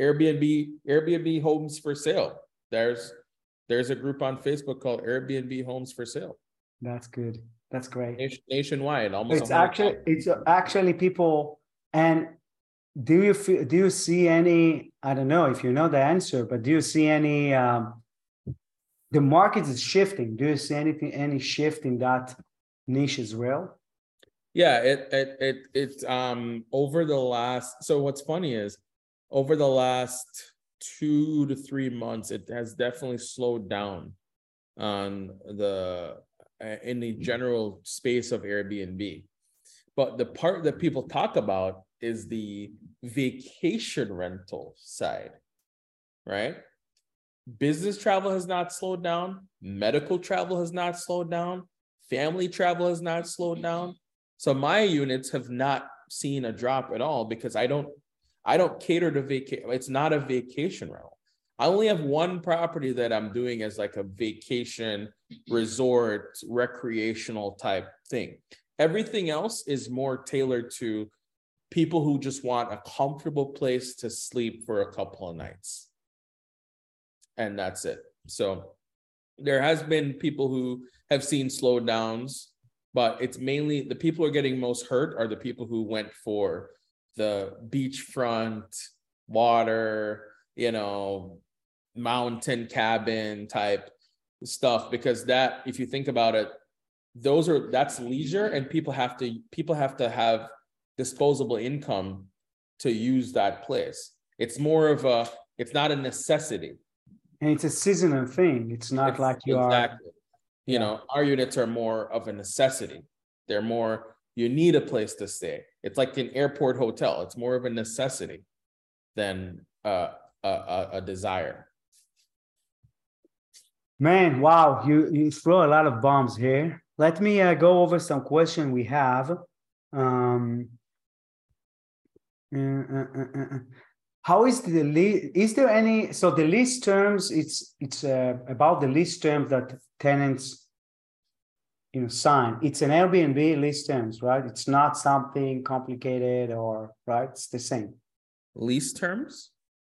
Airbnb, Airbnb homes for sale. There's, there's a group on Facebook called Airbnb Homes for Sale That's good. That's great. nation- nationwide, almost. It's actually it's actually people. And do you feel? Do you see any? I don't know if you know the answer, but do you see any? Um, the market is shifting. Do you see anything? Any shift in that niche as well? Yeah, it it it it's um over the last so what's funny is over the last two to three months, it has definitely slowed down on the uh, in the general space of Airbnb. But the part that people talk about is the vacation rental side, right? Business travel has not slowed down, medical travel has not slowed down, family travel has not slowed down. So my units have not seen a drop at all because I don't, I don't cater to vacation. It's not a vacation rental. I only have one property that I'm doing as like a vacation resort, recreational type thing. Everything else is more tailored to people who just want a comfortable place to sleep for a couple of nights. And that's it. So there has been people who have seen slowdowns but it's mainly the people who are getting most hurt are the people who went for the beachfront water you know mountain cabin type stuff because that if you think about it those are that's leisure and people have to people have to have disposable income to use that place it's more of a it's not a necessity And it's a seasonal thing. It's not It's- like you are. exactly. You know, our units are more of a necessity. They're more, you need a place to stay. It's like an airport hotel. It's more of a necessity than a, a, a desire. Man, wow, you, you throw a lot of bombs here. Let me uh, go over some question we have. Um, uh, uh, uh, how is the lease? Is there any? So the lease terms, it's it's about the lease terms that tenants, you know, sign. It's an Airbnb lease terms, right? It's not something complicated or right. It's the same. Lease terms?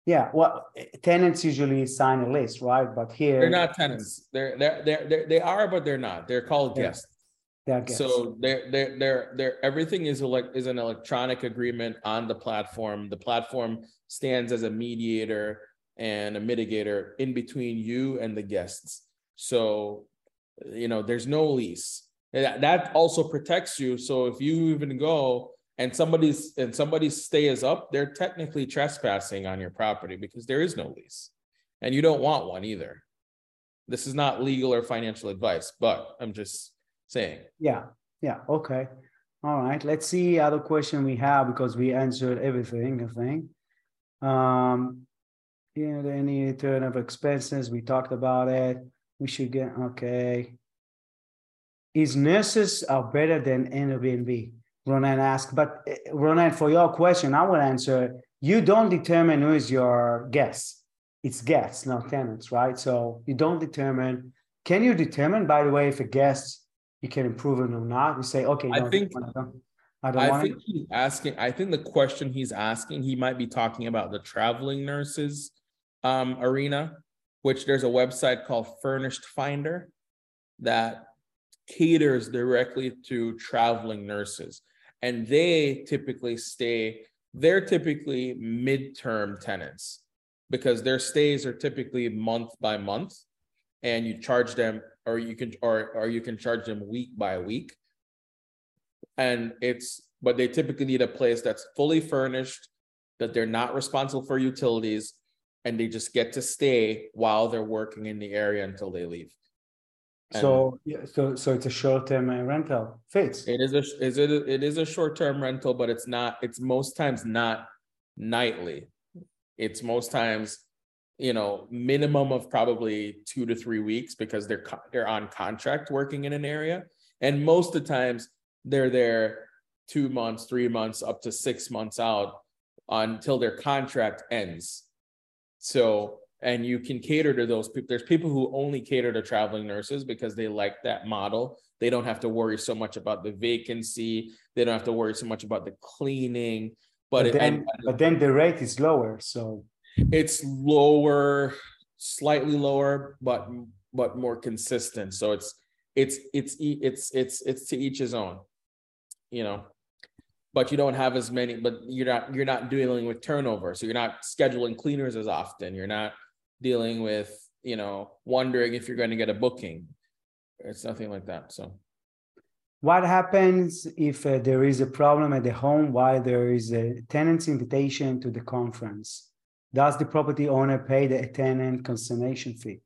Yeah. Well, tenants usually sign a lease, right? But here They're not tenants. They're, they're, they're, they're, they are, but they're not. They're called Yeah. guests. Their guests. So they're they're they're they're everything is like is an electronic agreement on the platform. The platform stands as a mediator and a mitigator in between you and the guests. So you know there's no lease. That, also protects you. So if you even go and somebody's and somebody's stay is up, they're technically trespassing on your property because there is no lease. And you don't want one either. This is not legal or financial advice, but I'm just saying. Yeah, yeah, okay. All right, let's see other question we have because we answered everything, I think. Um, you yeah, any return of expenses, we talked about it. We should get, okay. Is nurses are better than Airbnb? Ronan asked, but uh, Ronan, for your question, I will answer. You don't determine who is your guest. It's guests, not tenants, right? So you don't determine. Can you determine, by the way, if a guest you can improve it or not? You say, okay, I no, think I don't I want think it. he's asking, I think the question he's asking, he might be talking about the traveling nurses um arena, which there's a website called Furnished Finder that caters directly to traveling nurses. And they typically stay, they're typically midterm tenants because their stays are typically month by month. And you charge them, or you can, or, or you can charge them week by week. And it's, but they typically need a place that's fully furnished, that they're not responsible for utilities, and they just get to stay while they're working in the area until they leave. And So, yeah, so, so it's a short-term uh, rental, fits. It is a, is it, it is a short-term rental, but it's not, it's most times not nightly. It's most times, you know, minimum of probably two to three weeks because they're, they're on contract working in an area. And most of the times, they're there two months, three months, up to six months out until their contract ends. So, and you can cater to those people. There's people who only cater to traveling nurses because they like that model. They don't have to worry so much about the vacancy. They don't have to worry so much about the cleaning. But, But then, but then the rate is lower, so, it's lower, slightly lower, but but more consistent. So it's it's it's it's it's it's to each his own, you know. But you don't have as many. But you're not you're not dealing with turnover, so you're not scheduling cleaners as often. You're not dealing with you know wondering if you're going to get a booking. It's nothing like that. So what happens if uh, there is a problem at the home while there is a tenant's invitation to the conference? Does the property owner pay the tenant consignation fee?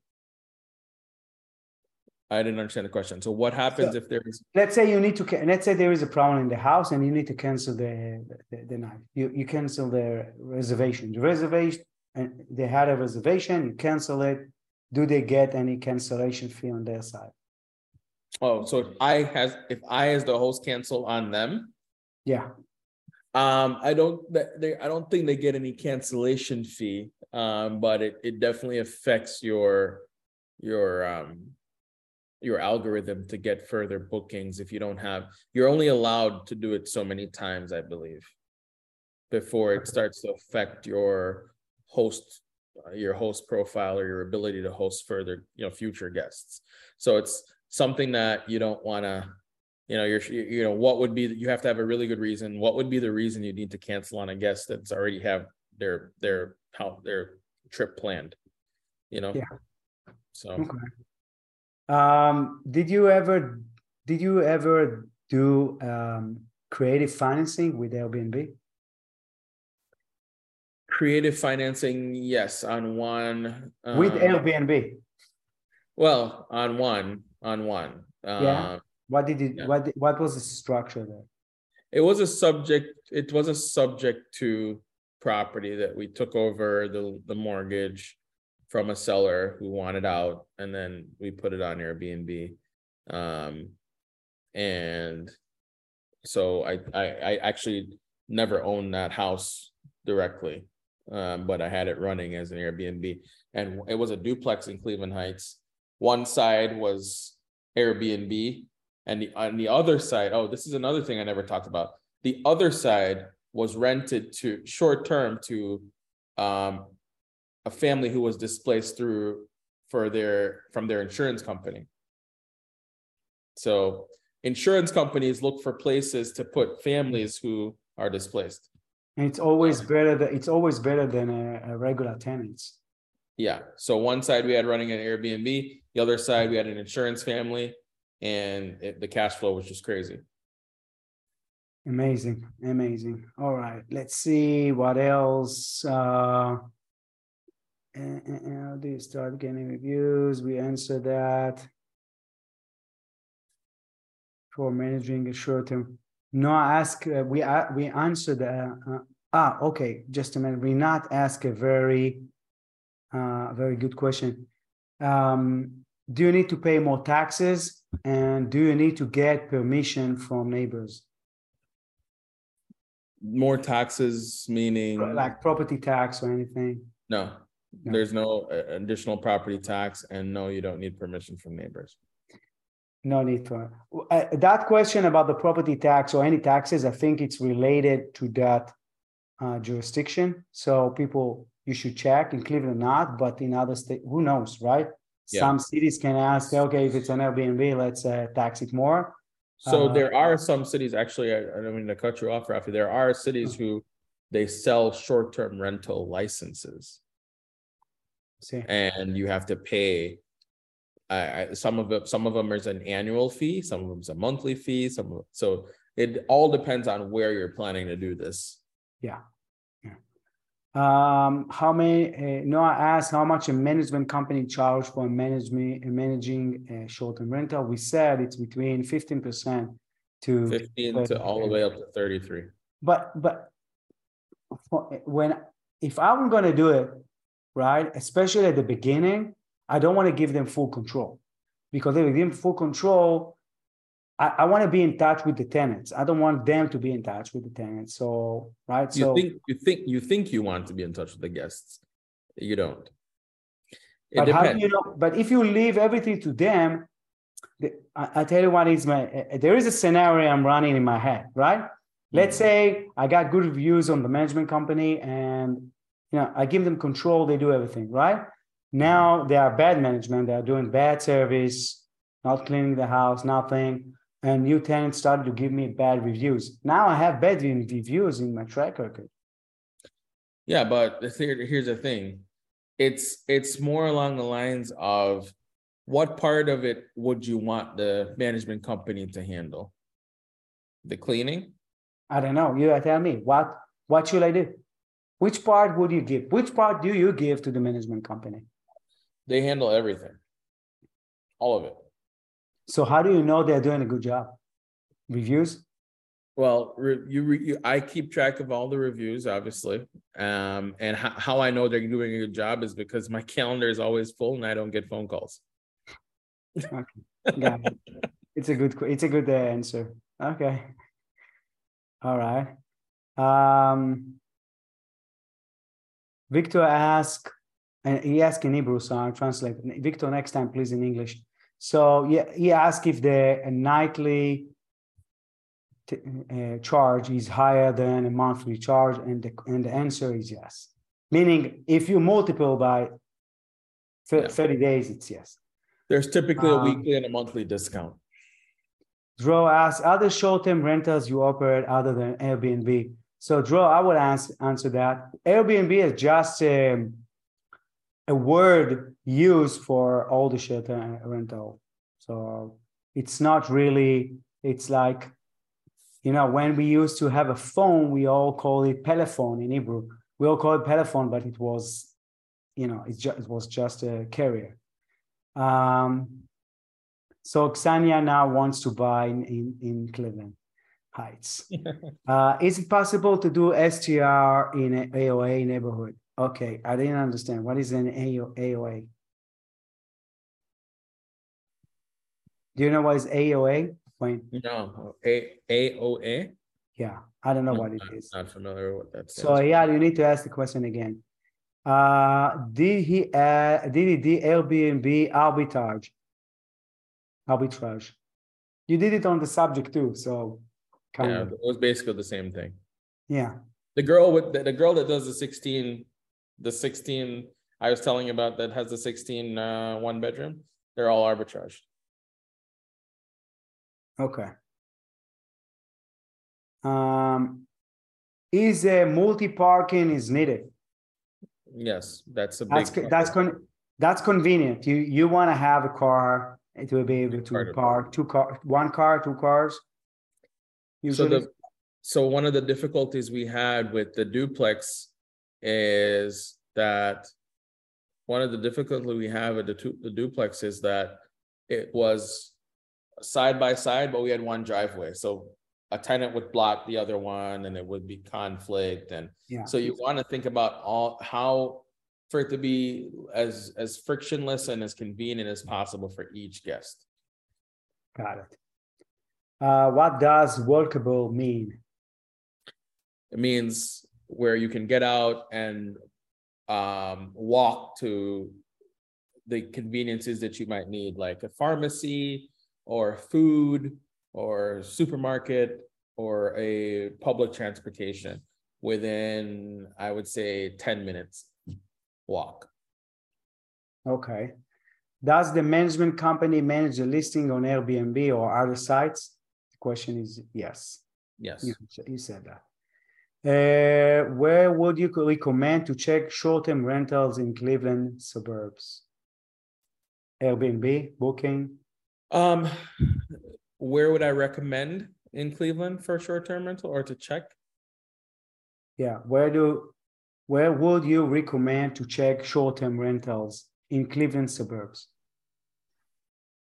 I didn't understand the question. So what happens if there is Let's say you need to, let's say there is a problem in the house and you need to cancel the, the, the night. You, you cancel the reservation, the reservation, and they had a reservation, you cancel it. Do they get any cancellation fee on their side? oh so if I has if I as the host cancel on them, Yeah, Um, I don't, that they, I don't think they get any cancellation fee, um, but it, it definitely affects your, your, um. Your algorithm to get further bookings if you don't have, you're only allowed to do it so many times, I believe. Before it starts to affect your host, uh, your host profile or your ability to host further, you know, future guests. So it's something that you don't wanna, you know, you're, you you know, what would be, you have to have a really good reason. What would be the reason you need to cancel on a guest that's already have their, their, how, their trip planned? You know? Yeah. So, okay. Um, did you ever, did you ever do, um, creative financing with Airbnb? creative financing, yes, on one. With um, Airbnb? Well, on one, on one. Yeah. Uh, What did it, yeah. what, what was the structure there? It was a subject, it was a subject to property that we took over the, the mortgage from a seller who wanted out, and then we put it on Airbnb. Um, and so I, I, I actually never owned that house directly. Um, but I had it running as an Airbnb, and it was a duplex in Cleveland Heights. One side was Airbnb, and the, on the other side, oh, this is another thing I never talked about. The other side was rented to short term to um a family who was displaced through for their from their insurance company. So insurance companies look for places to put families who are displaced. And it's always better that it's always better than a, a regular tenants. Yeah. So one side we had running an Airbnb, the other side we had an insurance family, and it, the cash flow was just crazy. Amazing, amazing. All right, let's see what else. Uh, and, and how do you start getting reviews? We answer that for managing a short term. No, ask. Uh, we uh, we answered. Uh, uh, ah, okay. Just a minute. We not ask a very, uh, very good question. Um, do you need to pay more taxes, and do you need to get permission from neighbors? More taxes, meaning like property tax or anything? No, no. there's no uh, additional property tax, and no, you don't need permission from neighbors. No need for uh, that question about the property tax or any taxes. I think it's related to that uh, jurisdiction. So people, you should check in Cleveland, not, but in other states, who knows, right? Yeah. Some cities can ask, okay, if it's an Airbnb, let's uh, tax it more. So uh, there are some cities, actually, I, I don't mean to cut you off, Rafi. There are cities who they sell short-term rental licenses. See. And you have to pay I, some of it, some of them is an annual fee, some of them is a monthly fee. Some so it all depends on where you're planning to do this. Yeah. yeah. Um, how many? Uh, Noah asked how much a management company charge for management managing a short-term rental. We said it's between fifteen percent to fifteen to all the way up to thirty-three. But but when if I'm going to do it right, especially at the beginning, I don't want to give them full control because if they give them full control, I, I want to be in touch with the tenants. I don't want them to be in touch with the tenants. So right. You so think you think you think you want to be in touch with the guests. You don't. It but depends. how do you know? But if you leave everything to them, the, I, I, tell you what is my uh, there is a scenario I'm running in my head, right? Let's mm-hmm. say I got good reviews on the management company and you know I give them control, they do everything, right? Now they are bad management. They are doing bad service, not cleaning the house, nothing. And new tenants started to give me bad reviews. Now I have bad reviews in my track record. Yeah, but here's the thing. It's it's more along the lines of what part of it would you want the management company to handle? The cleaning? I don't know. You tell me what what should I do? Which part would you give? Which part do you give to the management company? They handle everything, all of it. So how do you know they're doing a good job? Reviews? Well, re- you, re- you, I keep track of all the reviews, obviously, um, and h- how I know they're doing a good job is because my calendar is always full and I don't get phone calls. okay, got it. It's a good. It's a good uh, answer. Okay. All right. Um, Victor asked, and he asked in Hebrew, so I'll translate. Victor, next time, please, in English. So yeah, he asked if the nightly uh, charge is higher than a monthly charge, and the, and the answer is yes. Meaning, if you multiple by th- yeah. 30 days, it's yes. There's typically a um, weekly and a monthly discount. Drew asks, other short-term rentals you operate other than Airbnb? So Drew, I would answer, answer that. Airbnb is just um, a word used for all the shelter rental. So it's not really, it's like, you know, when we used to have a phone, we all call it telephone in Hebrew. We all call it telephone, but it was, you know, it, just, it was just a carrier. Um, so Xania now wants to buy in, in, in Cleveland Heights. uh, is it possible to do STR in AOA neighborhood? Okay, I didn't understand. What is an AOA? Do you know what is AOA? Wayne? No, A AOA. Yeah, I don't know what it is. Not familiar with that. So yeah, you need to ask the question again. Uh, did he uh, did he do Airbnb arbitrage? Arbitrage. You did it on the subject too, so yeah, of. it was basically the same thing. Yeah. The girl with the, the girl that does the 16 the 16 I was telling you about that has the 16 uh, one bedroom, they're all arbitrage. Okay. Um, is a multi-parking is needed? Yes, that's a big. That's that's con that's convenient. You you want to have a car to be able to to park two car, one car, two cars. So the, so one of the difficulties we had with the duplex is that one of the difficulty we have with the two, the duplex is that it was side by side, but we had one driveway, so a tenant would block the other one and it would be conflict and yeah. so you want to think about all how for it to be as as frictionless and as convenient as possible for each guest. Got it. Uh, what does workable mean? It means where you can get out and um walk to the conveniences that you might need, like a pharmacy or food or supermarket or a public transportation within, I would say, 10 minutes walk. Okay. Does the management company manage the listing on Airbnb or other sites? Question is yes. Yes. You, you said that. Uh, where would you recommend to check short-term rentals in Cleveland suburbs? Airbnb, Booking. Um, where would I recommend in Cleveland for short-term rental or to check? Yeah, where do where would you recommend to check short-term rentals in Cleveland suburbs?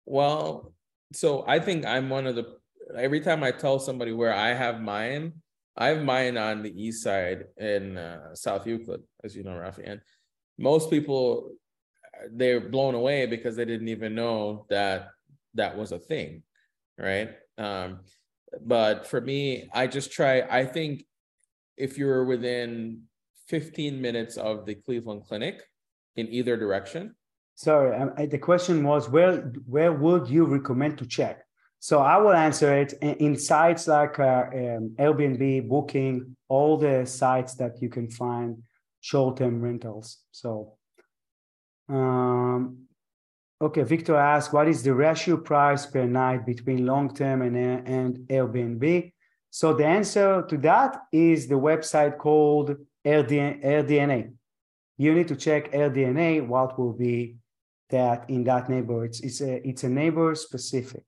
Well, so I think I'm one of the, every time I tell somebody where I have mine, I have mine on the east side in uh, South Euclid, as you know, Rafi. And most people, they're blown away because they didn't even know that that was a thing, right? Um, but for me, I just try, I think if you're within 15 minutes of the Cleveland Clinic in either direction, Sorry, um, the question was where where would you recommend to check? So I will answer it in, sites like uh, um, Airbnb, Booking, all the sites that you can find short-term rentals. So, um, okay, Victor asked, what is the ratio price per night between long-term and and Airbnb? So the answer to that is the website called AirDNA. You need to check AirDNA, what will be that in that neighbor. It's, it's, a, it's a neighbor specific.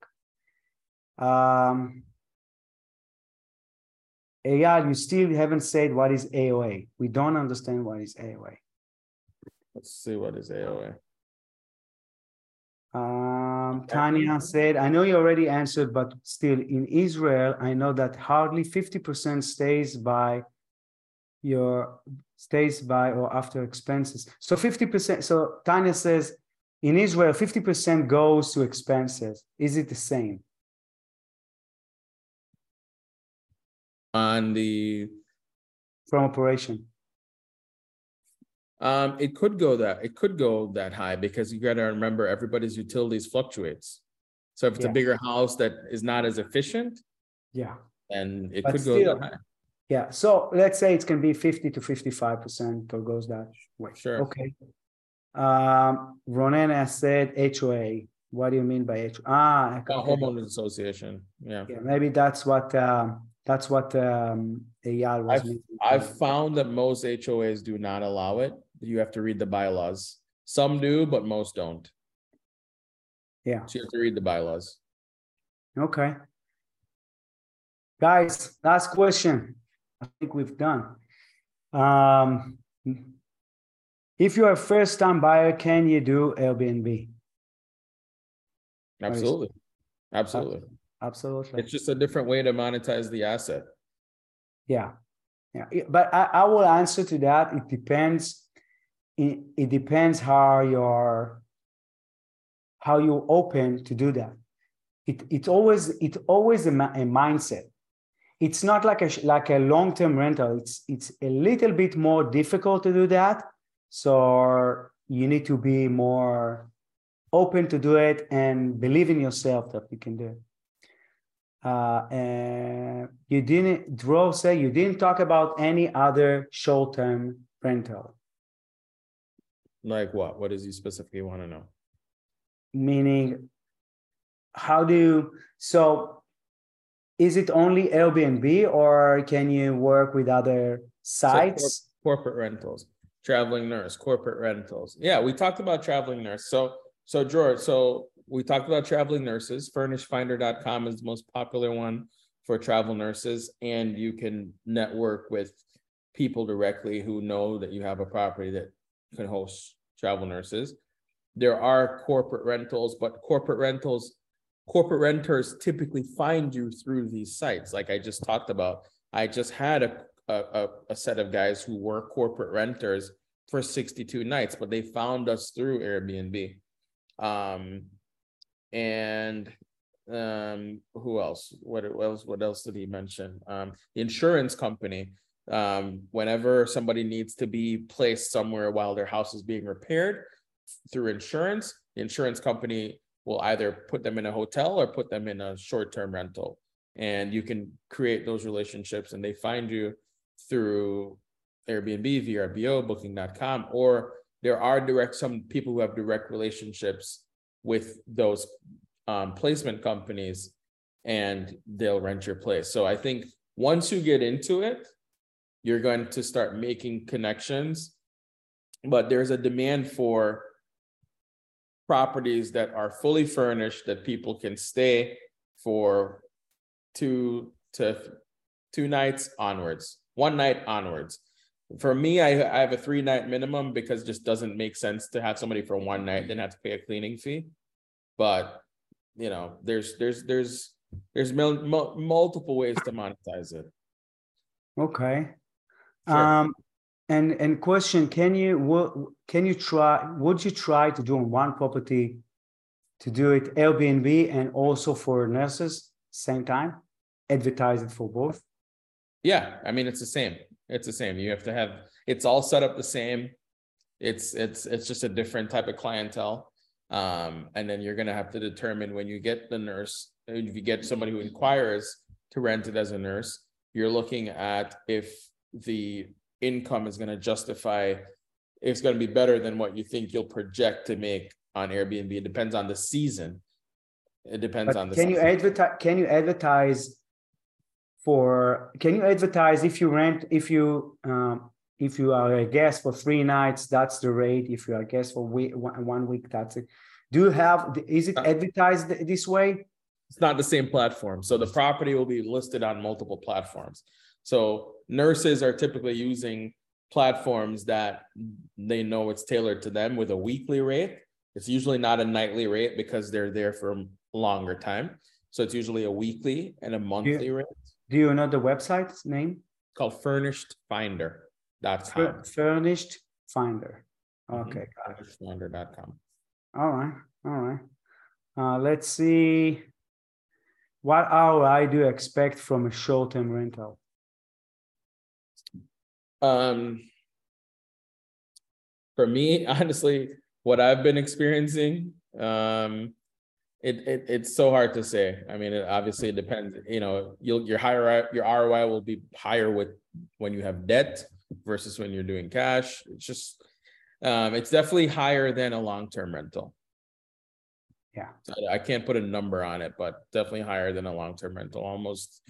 Um, Eyal, you still haven't said what is AOA. We don't understand what is AOA. let's see what is AOA. Um, Tanya said, I know you already answered, but still in Israel, I know that hardly 50% stays by your stays by or after expenses. So 50%. So Tanya says in Israel, 50% goes to expenses. Is it the same? On the From operation. Um, it could go that, it could go that high because you gotta remember everybody's utilities fluctuates. So if it's a bigger house that is not as efficient, Yeah. then it But could go that high. Yeah. So let's say it can be 50 to 55% or goes that way. Sure. Okay. Um, Ronan has said HOA. What do you mean by H? Ah, okay. homeowners association, yeah. Yeah, maybe that's what um, that's what um, Eyal was. I've. I've found that most HOAs do not allow it. You have to read the bylaws. Some do, but most don't. Yeah. So you have to read the bylaws. Okay. Guys, last question. I think we've done. Um, if you're a first-time buyer, can you do Airbnb? Absolutely. Absolutely. Absolutely. It's just a different way to monetize the asset. Yeah, yeah. But I, I will answer to that. It depends. It, it depends how you're how you open to do that. It it always it always a, a mindset. It's not like a like a long term rental. It's it's a little bit more difficult to do that. So you need to be more open to do it and believe in yourself that you can do it. Uh, and you didn't, Drew say you didn't talk about any other short-term rental, Like what? What does he specifically want to know? meaning how do you, so is it only Airbnb or can you work with other sites? So corporate rentals, traveling nurse, corporate rentals. Yeah, we talked about traveling nurse. So so George, so we talked about traveling nurses. Furnishfinder.com is the most popular one for travel nurses, and you can network with people directly who know that you have a property that can host travel nurses. There are corporate rentals, but corporate rentals, corporate renters typically find you through these sites, like I just talked about. I just had a a, a set of guys who were corporate renters for 62 nights, but they found us through Airbnb. Um, and um, who else? What else? What else did he mention? Um, the insurance company. Um, whenever somebody needs to be placed somewhere while their house is being repaired through insurance, the insurance company will either put them in a hotel or put them in a short-term rental. And you can create those relationships, and they find you through Airbnb, VRBO, Booking.com, or there are direct some people who have direct relationships with those um, placement companies and they'll rent your place. So I think once you get into it, you're going to start making connections. But there's a demand for properties that are fully furnished that people can stay for two to two nights onwards, one night onwards. For me, I, I have a three night minimum because it just doesn't make sense to have somebody for one night, then have to pay a cleaning fee. But you know, there's there's there's there's mul- mul- multiple ways to monetize it. Okay. Sure. Um, and and question: Can you what can you try? Would you try to do on one property to do it Airbnb and also for nurses same time? Advertise it for both. Yeah, I mean it's the same. It's the same. You have to have it's all set up the same. It's it's it's just a different type of clientele. Um, and then you're going to have to determine when you get the nurse, if you get somebody who inquires to rent it as a nurse, you're looking at if the income is going to justify, it's going to be better than what you think you'll project to make on Airbnb. It depends on the season. It depends but on the. Can season. you advertise? Can you advertise for? Can you advertise if you rent if you um, if you are a guest for three nights, that's the rate. If you are a guest for week, one week, that's it. Do you have, is it uh, advertised this way? It's not the same platform. So the property will be listed on multiple platforms. So nurses are typically using platforms that they know it's tailored to them with a weekly rate. It's usually not a nightly rate because they're there for a longer time. So it's usually a weekly and a monthly you, rate. Do you know the website's name? It's called Furnished Finder. That's furnished finder. Mm-hmm. Okay, mm-hmm. Finder.com. All right, all right. Uh, let's see. What ROI do you expect from a short-term rental? Um, for me, honestly, what I've been experiencing, um, it, it it's so hard to say. I mean, it obviously it depends. You know, you'll your higher your ROI will be higher with when you have debt versus when you're doing cash. It's just um, it's definitely higher than a long-term rental. Yeah. So I can't put a number on it, but definitely higher than a long-term rental, almost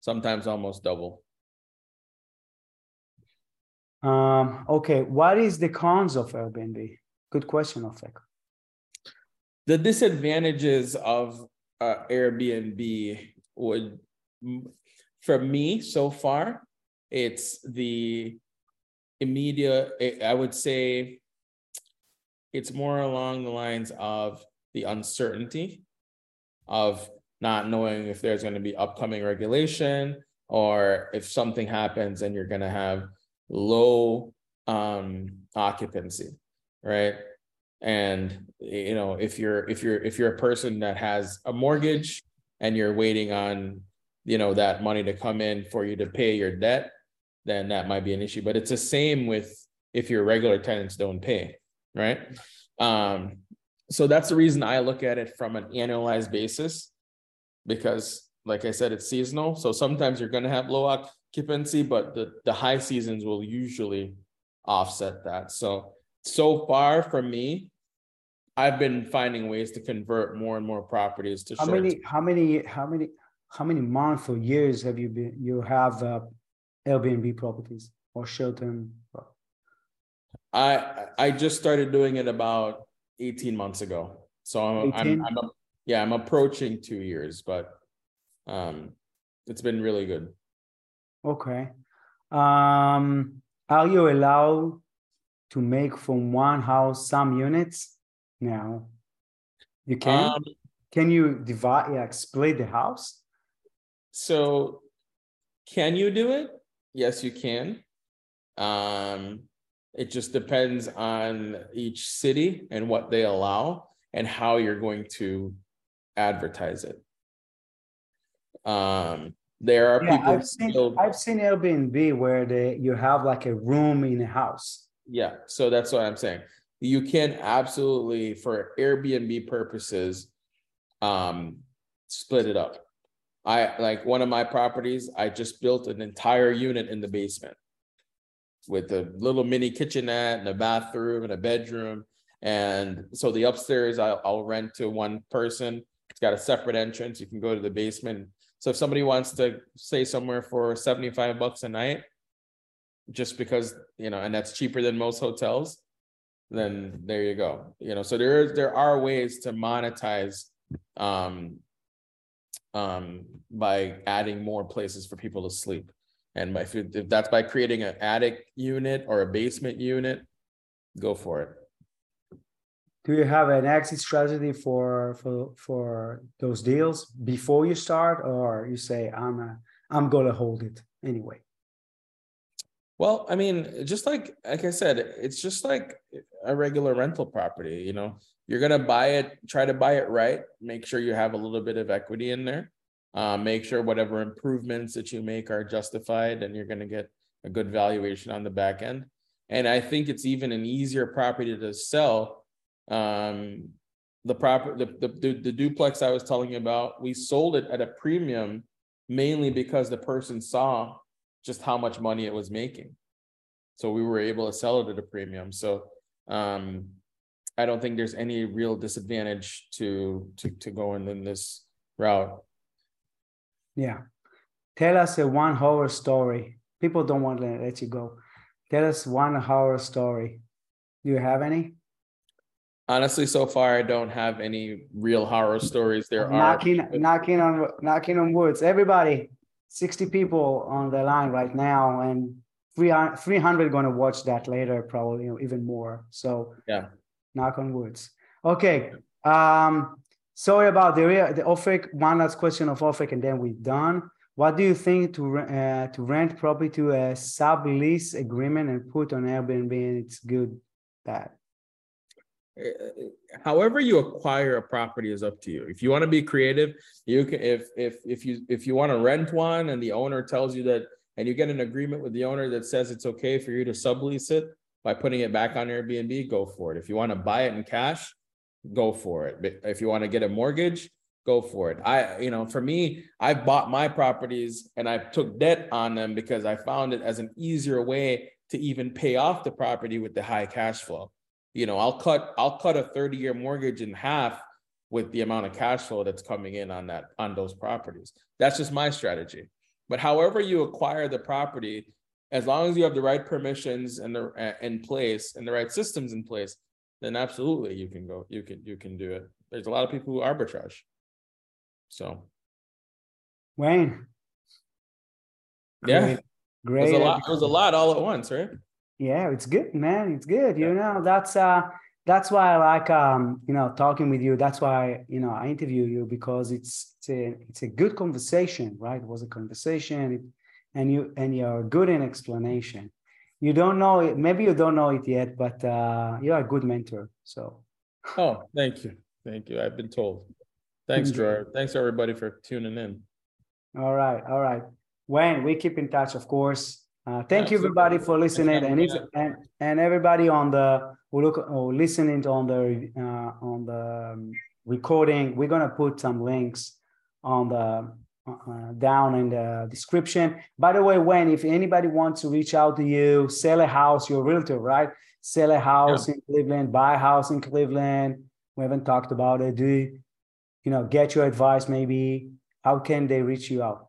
sometimes almost double. Um, okay, what is the cons of Airbnb? Good question, Ofek. The disadvantages of uh, Airbnb would, for me so far, it's the immediate, I would say it's more along the lines of the uncertainty of not knowing if there's going to be upcoming regulation or if something happens and you're going to have low um occupancy right and you know if you're if you're if you're a person that has a mortgage and you're waiting on you know that money to come in for you to pay your debt then that might be an issue. But it's the same with if your regular tenants don't pay, right? Um, so that's the reason I look at it from an annualized basis, because like I said, it's seasonal. So sometimes you're going to have low occupancy, but the, the high seasons will usually offset that. So, so far for me, I've been finding ways to convert more and more properties to how many, how many, how many, how many months or years have you been you have uh, Airbnb properties or short-term? I I just started doing it about 18 months ago. So I'm, I'm, I'm a, yeah, I'm approaching two years, but um, it's been really good. Okay. Um, are you allowed to make from one house some units now? You can. Um, can you divide? Yeah, split the house. So, can you do it? Yes, you can. Um, it just depends on each city and what they allow and how you're going to advertise it. Um, there are yeah, people. I've seen, still, I've seen Airbnb where they you have like a room in a house. Yeah, so that's what I'm saying. You can absolutely, for Airbnb purposes, um, split it up. I like one of my properties. I just built an entire unit in the basement with a little mini kitchenette and a bathroom and a bedroom. And so the upstairs I'll, I'll rent to one person. It's got a separate entrance. You can go to the basement. So if somebody wants to stay somewhere for 75 bucks a night, just because, you know, and that's cheaper than most hotels, then there you go. You know, so there there are ways to monetize um um by adding more places for people to sleep. And if, if that's by creating an attic unit or a basement unit, go for it. Do you have an exit strategy for for for those deals before you start, or you say I'm a, I'm gonna hold it anyway? Well, I mean, just like like I said, it's just like a regular rental property. You know, you're gonna buy it, try to buy it right, make sure you have a little bit of equity in there, uh, make sure whatever improvements that you make are justified and you're to get a good valuation on the back end. And I think it's even an easier property to sell. Um, the proper the, the, the duplex I was telling you about, we sold it at a premium mainly because the person saw just how much money it was making. So we were able to sell it at a premium. So um, I don't think there's any real disadvantage to to to going in this route. Yeah. Tell us a one horror story. People don't want to let you go. Tell us one horror story. Do you have any? Honestly, so far I don't have any real horror stories. There knocking, are knocking on knocking on woods. Everybody, 60 people on the line right now, and 300 going to watch that later, probably you know, even more. So yeah, knock on woods. Okay. Um, Sorry about the the Ofek. One last question of Ofek, and then we're done. What do you think to uh, to rent property to a sublease agreement and put on Airbnb? It's good, bad. Uh, however you acquire a property is up to you. If you want to be creative, you can. If if if you if you want to rent one and the owner tells you that, and you get an agreement with the owner that says it's okay for you to sublease it by putting it back on Airbnb, go for it. If you want to buy it in cash, go for it. But if you want to get a mortgage, go for it. I, you know, for me, I bought my properties and I took debt on them because I found it as an easier way to even pay off the property with the high cash flow. You know, I'll cut I'll cut a 30-year mortgage in half with the amount of cash flow that's coming in on that on those properties. That's just my strategy. But however you acquire the property, as long as you have the right permissions and the uh, in place and the right systems in place, then absolutely you can go, you can, you can do it. There's a lot of people who arbitrage. So. Wayne. Yeah. Great. Great. It was a lot, it was a lot all at once, right? Yeah, it's good, man. It's good. You know, that's uh that's why I like um, you know, talking with you. That's why, you know, I interview you because it's it's a it's a good conversation, right? It was a conversation and you and you're good in explanation you don't know it maybe you don't know it yet but uh, you're a good mentor so oh thank you thank you i've been told thanks Gerard. thanks everybody for tuning in all right all right when we keep in touch of course uh, thank Absolutely. you everybody for listening and, if, and and everybody on the who look or listening on the uh, on the um, recording we're gonna put some links on the uh, down in the description. By the way, when if anybody wants to reach out to you, sell a house, you're a realtor, right? Sell a house yeah. in Cleveland, buy a house in Cleveland. We haven't talked about it. Do you, you know, get your advice maybe. how can they reach you out?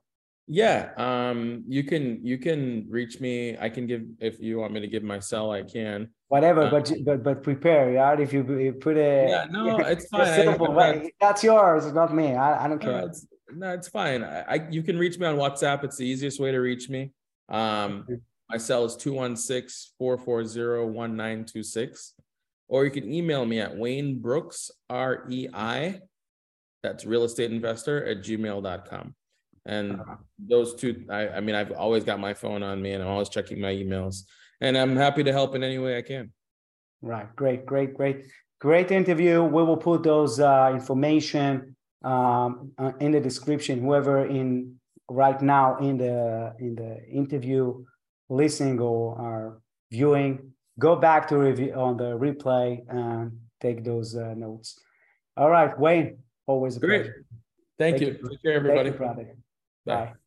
Yeah, um, you can you can reach me. I can give if you want me to give my cell, I can. Whatever, uh, but but but prepare, yeah. If you, you put it, yeah, no, it's fine. I, that's yours, it's not me. I, I don't care. No, it's, no, it's fine. I, I you can reach me on WhatsApp. It's the easiest way to reach me. Um, my cell is 216-440-1926. Or you can email me at Wayne Brooks, R-E-I, that's real estate investor at gmail.com. And uh-huh. those two, I, I mean, I've always got my phone on me and I'm always checking my emails. And I'm happy to help in any way I can. Right. Great, great, great. Great interview. We will put those uh, information um, uh, in the description. Whoever in right now in the in the interview listening or are viewing, go back to review on the replay and take those uh, notes. All right, Wayne, always a Great. pleasure. Thank, Thank you. you. Take care, everybody. Bye. Bye.